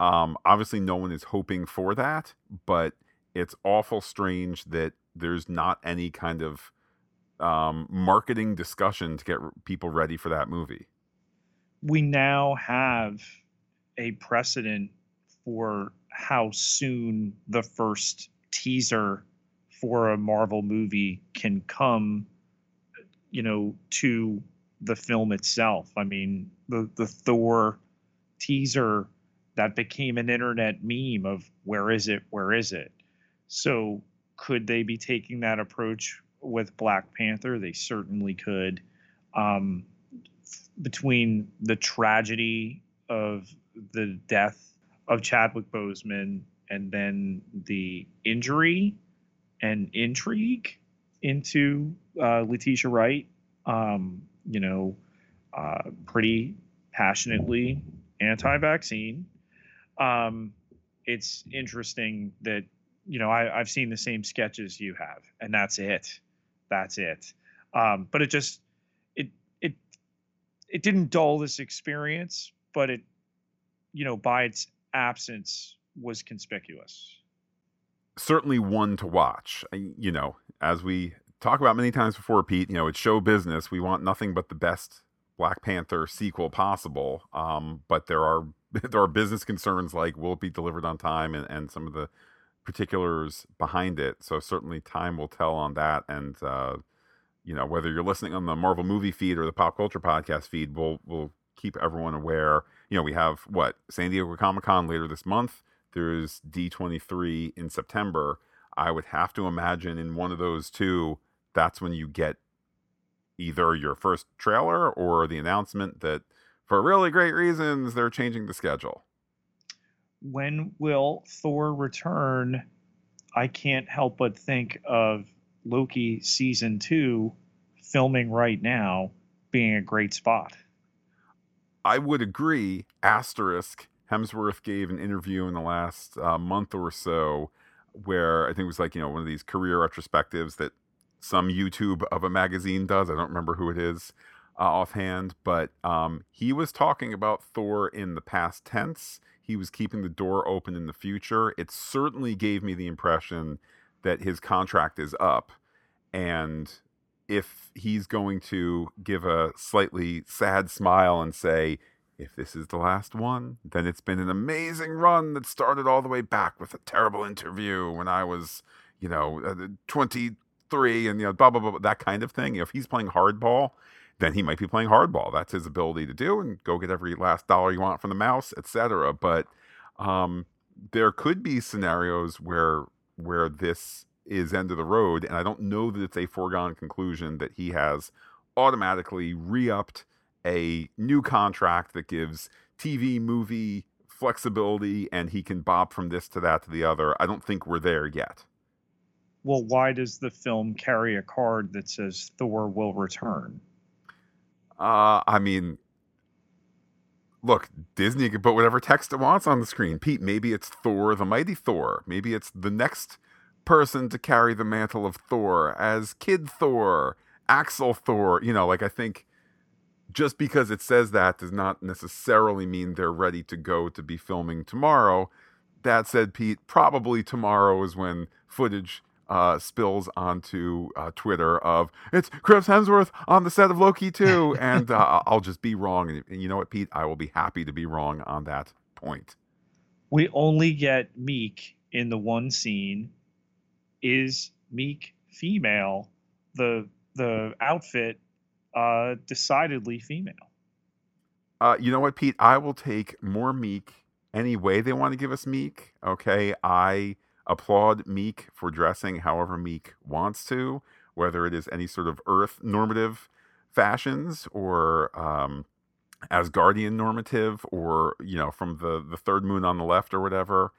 Um, obviously, no one is hoping for that, but it's awful strange that there's not any kind of um, marketing discussion to get people ready for that movie. We now have a precedent for how soon the first teaser for a Marvel movie can come, you know, to the film itself. I mean, the the Thor teaser that became an internet meme of where is it, where is it? So could they be taking that approach with Black Panther? They certainly could. Um, between the tragedy of the death of Chadwick Boseman and then the injury and intrigue into uh, Letitia Wright. Um, you know, uh, pretty passionately anti-vaccine. Um, it's interesting that you know I, have seen the same sketches you have, and that's it. That's it. Um, but it just it it it didn't dull this experience, but it you know by its absence was conspicuous certainly one to watch. You know, as we talk about many times before, Pete, you know, it's show business. We want nothing but the best Black Panther sequel possible. Um, but there are there are business concerns like will it be delivered on time and, and some of the particulars behind it. So certainly time will tell on that. And uh, you know, whether you're listening on the Marvel movie feed or the pop culture podcast feed, we'll we'll keep everyone aware. You know, we have what San Diego Comic Con later this month there's D23 in September. I would have to imagine in one of those two, that's when you get either your first trailer or the announcement that for really great reasons they're changing the schedule. When will Thor return? I can't help but think of Loki season two filming right now being a great spot. I would agree. Asterisk Hemsworth gave an interview in the last uh, month or so where I think it was like, you know, one of these career retrospectives that some YouTube of a magazine does. I don't remember who it is uh, offhand, but um, he was talking about Thor in the past tense. He was keeping the door open in the future. It certainly gave me the impression that his contract is up. And if he's going to give a slightly sad smile and say, if this is the last one, then it's been an amazing run that started all the way back with a terrible interview when I was, you know, uh, 23 three and you know blah blah blah that kind of thing. If he's playing hardball, then he might be playing hardball. That's his ability to do and go get every last dollar you want from the mouse, etc. But um, there could be scenarios where where this is end of the road, and I don't know that it's a foregone conclusion that he has automatically re-upped a new contract that gives TV, movie flexibility, and he can bob from this to that to the other. I don't think we're there yet. Well, why does the film carry a card that says Thor will return? Uh, I mean, look, Disney can put whatever text it wants on the screen. Pete, maybe it's Thor, the mighty Thor. Maybe it's the next person to carry the mantle of Thor as Kid Thor, Axl Thor. You know, like I think just because it says that does not necessarily mean they're ready to go to be filming tomorrow. That said, Pete, probably tomorrow is when footage uh, spills onto uh, Twitter of it's Chris Hemsworth on the set of Loki too, and uh, I'll just be wrong. And, and you know what, Pete? I will be happy to be wrong on that point. We only get Miek in the one scene. Is Miek female? The the outfit uh, decidedly female. Uh, you know what, Pete? I will take more Miek any way they want to give us Miek. Okay, I applaud Miek for dressing however Miek wants to, whether it is any sort of Earth normative fashions or um, Asgardian normative, or you know, from the the third moon on the left or whatever.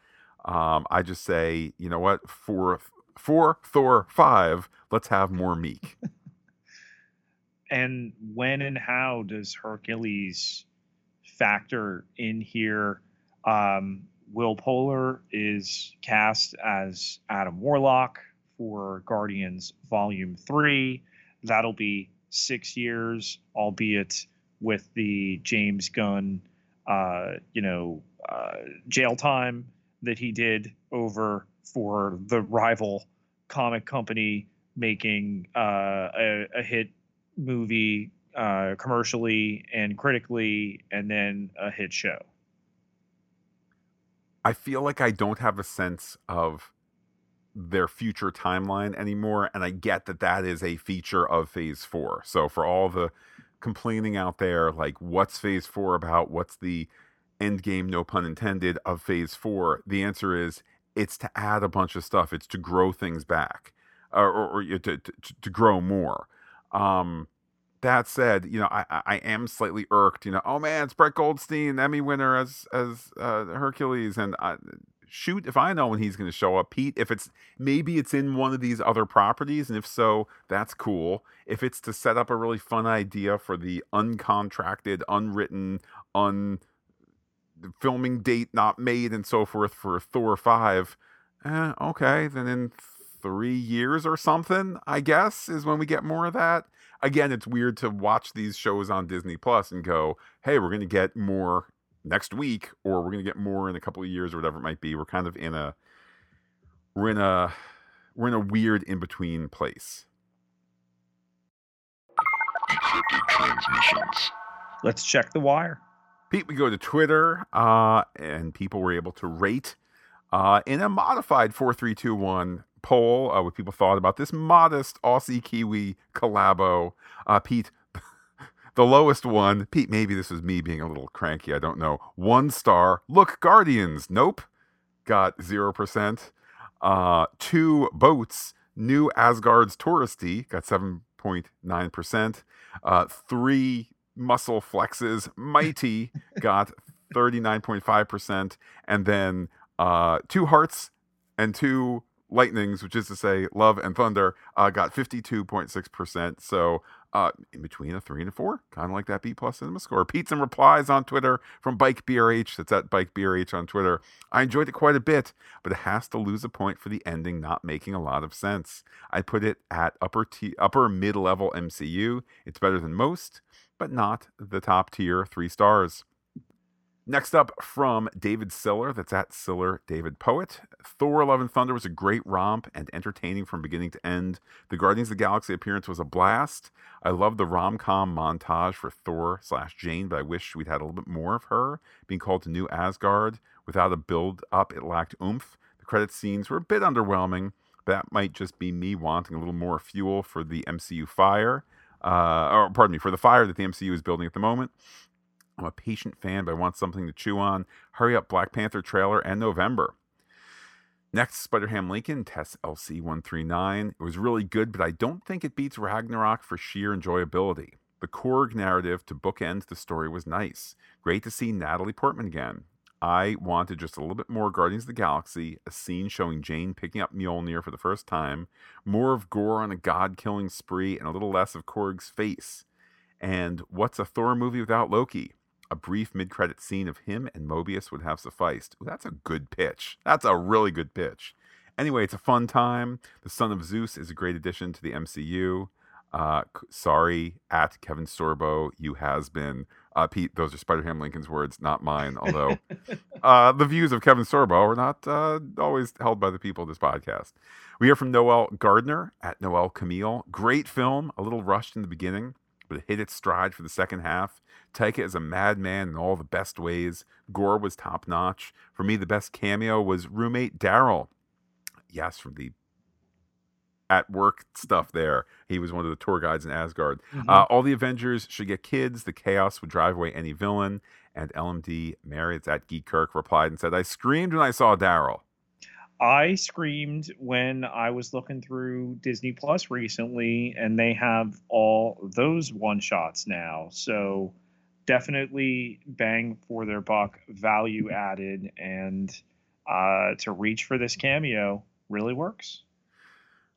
Um, I just say, you know what, for for Thor five, let's have more Miek. and when and how does Hercules factor in here? Um, Will Poulter is cast as Adam Warlock for Guardians Volume 3. That'll be six years, albeit with the James Gunn, uh, you know, uh, jail time that he did over for the rival comic company making uh, a, a, hit movie uh, commercially and critically, and then a hit show. I feel like I don't have a sense of their future timeline anymore. And I get that that is a feature of phase four. So for all the complaining out there, like what's phase four about? What's the end game, no pun intended, of phase four? The answer is it's to add a bunch of stuff. It's to grow things back or, or, or to, to, to, grow more. Um, that said, you know, I, I am slightly irked. You know, oh man, it's Brett Goldstein, Emmy winner as as uh, Hercules, and I, shoot if I know when he's going to show up. Pete, if it's maybe it's in one of these other properties, and if so, that's cool. If it's to set up a really fun idea for the uncontracted, unwritten, un filming date not made, and so forth for Thor five, eh, okay, then in three years or something, I guess, is when we get more of that again, it's weird to watch these shows on Disney Plus and go, hey, we're going to get more next week, or we're going to get more in a couple of years, or whatever it might be. We're kind of in a we're in a we're in a weird in between place. Encrypted transmissions. Let's check the wire. Pete, we go to Twitter, uh, and people were able to rate uh, in a modified four three two one poll uh, what people thought about this modest Aussie Kiwi collabo. Uh, Pete, the lowest one, Pete, maybe this was me being a little cranky. I don't know. One star. Look, Guardians. Nope. Got 0%. Uh, two boats. New Asgard's Touristy. Got 7.9%. Uh, three muscle flexes. Mighty. got 39.5%. And then uh, two hearts and two Lightnings, which is to say Love and Thunder, uh, got 52.6%. So uh, in between a three and a four, kind of like that B plus cinema score. Pete some replies on Twitter from Bike BRH. That's at Bike BRH on Twitter. I enjoyed it quite a bit, but it has to lose a point for the ending not making a lot of sense. I put it at upper t- upper mid level MCU. It's better than most, but not the top tier three stars. Next up from David Siller, that's at Siller David Poet. Thor Love and Thunder was a great romp and entertaining from beginning to end. The Guardians of the Galaxy appearance was a blast. I love the rom com montage for Thor slash Jane, but I wish we'd had a little bit more of her being called to New Asgard. Without a build up, it lacked oomph. The credit scenes were a bit underwhelming. That might just be me wanting a little more fuel for the MCU fire, uh, or pardon me, for the fire that the MCU is building at the moment. I'm a patient fan, but I want something to chew on. Hurry up, Black Panther trailer and November. Next, Spider Ham Lincoln, Test LC 139. It was really good, but I don't think it beats Ragnarok for sheer enjoyability. The Korg narrative to bookend the story was nice. Great to see Natalie Portman again. I wanted just a little bit more Guardians of the Galaxy, a scene showing Jane picking up Mjolnir for the first time, more of Gorr on a god killing spree, and a little less of Korg's face. And what's a Thor movie without Loki? A brief mid credit scene of him and Mobius would have sufficed. Ooh, that's a good pitch. That's a really good pitch. Anyway, it's a fun time. The Son of Zeus is a great addition to the MCU. Uh, sorry, at Kevin Sorbo, you has been. Uh, Pete, those are Spider Ham Lincoln's words, not mine. Although uh, the views of Kevin Sorbo are not uh, always held by the people of this podcast. We hear from Noel Gardner at Noel Camille. Great film, a little rushed in the beginning, but hit its stride for the second half. Taika is a madman in all the best ways. Gorr was top notch. For me, the best cameo was roommate Daryl. Yes, from the at work stuff there. He was one of the tour guides in Asgard. Mm-hmm. Uh, all the Avengers should get kids. The chaos would drive away any villain. And LMD Marriott's at Geek Kirk replied and said, I screamed when I saw Daryl. I screamed when I was looking through Disney Plus recently, and they have all those one shots now. So definitely bang for their buck, value added, and uh, to reach for this cameo really works.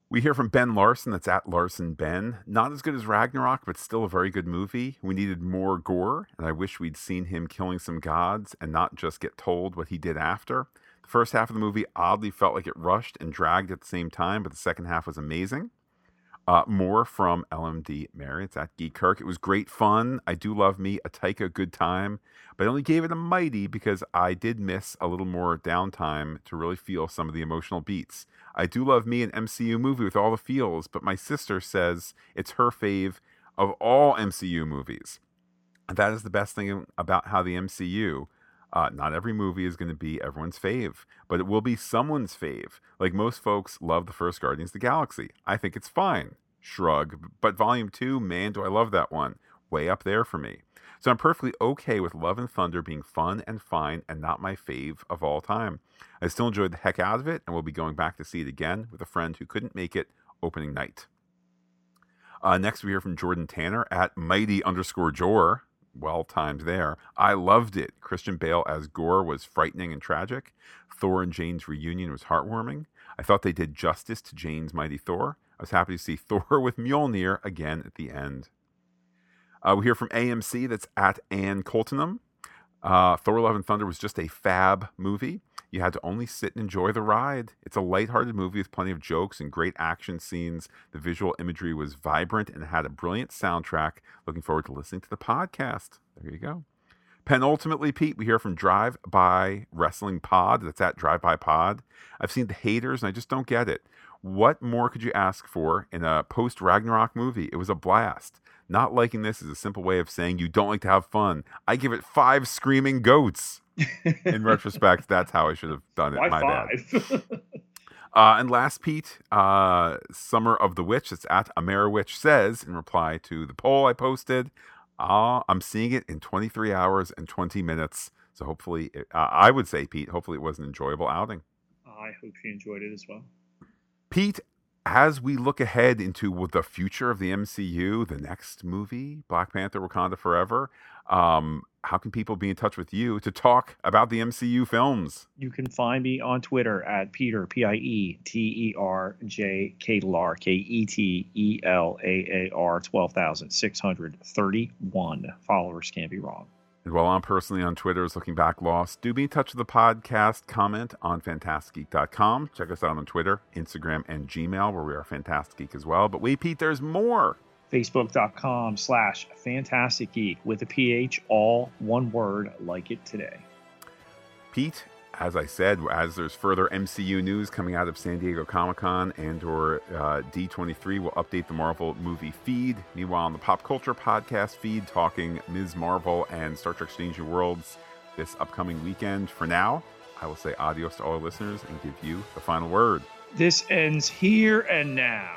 We hear from Ben Larson, that's at Larson Ben. Not as good as Ragnarok, but still a very good movie. We needed more Gorr, and I wish we'd seen him killing some gods and not just get told what he did after. The first half of the movie oddly felt like it rushed and dragged at the same time, but the second half was amazing. Uh, more from LMD Mary. It's at Geek Kirk. It was great fun. I do love me a Taika good time, but I only gave it a mighty because I did miss a little more downtime to really feel some of the emotional beats. I do love me an MCU movie with all the feels, but my sister says it's her fave of all MCU movies. That is the best thing about how the MCU uh, not every movie is going to be everyone's fave, but it will be someone's fave. Like most folks love the first Guardians of the Galaxy. I think it's fine. Shrug. But Volume 2, man, do I love that one. Way up there for me. So I'm perfectly okay with Love and Thunder being fun and fine and not my fave of all time. I still enjoyed the heck out of it and will be going back to see it again with a friend who couldn't make it opening night. Uh, next, we hear from Jordan Tanner at mighty underscore Jor well timed there. I loved it. Christian Bale as Gorr was frightening and tragic. Thor and Jane's reunion was heartwarming. I thought they did justice to Jane's mighty Thor. I was happy to see Thor with Mjolnir again at the end. Uh, we hear from AMC that's at Ann Coltonham. Uh, Thor Love and Thunder was just a fab movie. You had to only sit and enjoy the ride. It's a lighthearted movie with plenty of jokes and great action scenes. The visual imagery was vibrant and had a brilliant soundtrack. Looking forward to listening to the podcast. There you go. Penultimately, Pete, we hear from Drive By Wrestling Pod. That's at Drive By Pod. I've seen the haters and I just don't get it. What more could you ask for in a post Ragnarok movie? It was a blast. Not liking this is a simple way of saying you don't like to have fun. I give it five screaming goats. In retrospect, that's how I should have done it. Why My five? bad. Uh, and last, Pete, uh, Summer of the Witch, it's at Ameriwitch says in reply to the poll I posted, uh, I'm seeing it in 23 hours and 20 minutes. So hopefully, it, uh, I would say, Pete, hopefully it was an enjoyable outing. I hope you enjoyed it as well. Pete, as we look ahead into the future of the MCU, the next movie, Black Panther Wakanda Forever, um, how can people be in touch with you to talk about the MCU films? You can find me on Twitter at Peter, P I E T E R J K L R K E T E L A A R 12,631 followers. Can't be wrong. And while I'm personally on Twitter is looking back lost, do be in touch with the podcast. Comment on phantasticgeek.com. Check us out on Twitter, Instagram, and Gmail, where we are Phantastic Geek as well. But wait, Pete, there's more. Facebook.com slash Phantastic Geek with a PH, all one word, like it today. Pete, as I said, as there's further MCU news coming out of San Diego Comic Con and or uh, D23, we'll update the Marvel movie feed. Meanwhile, on the Pop Culture podcast feed, talking Ms. Marvel and Star Trek Strange New Worlds this upcoming weekend. For now, I will say adios to all our listeners and give you the final word. This ends here and now.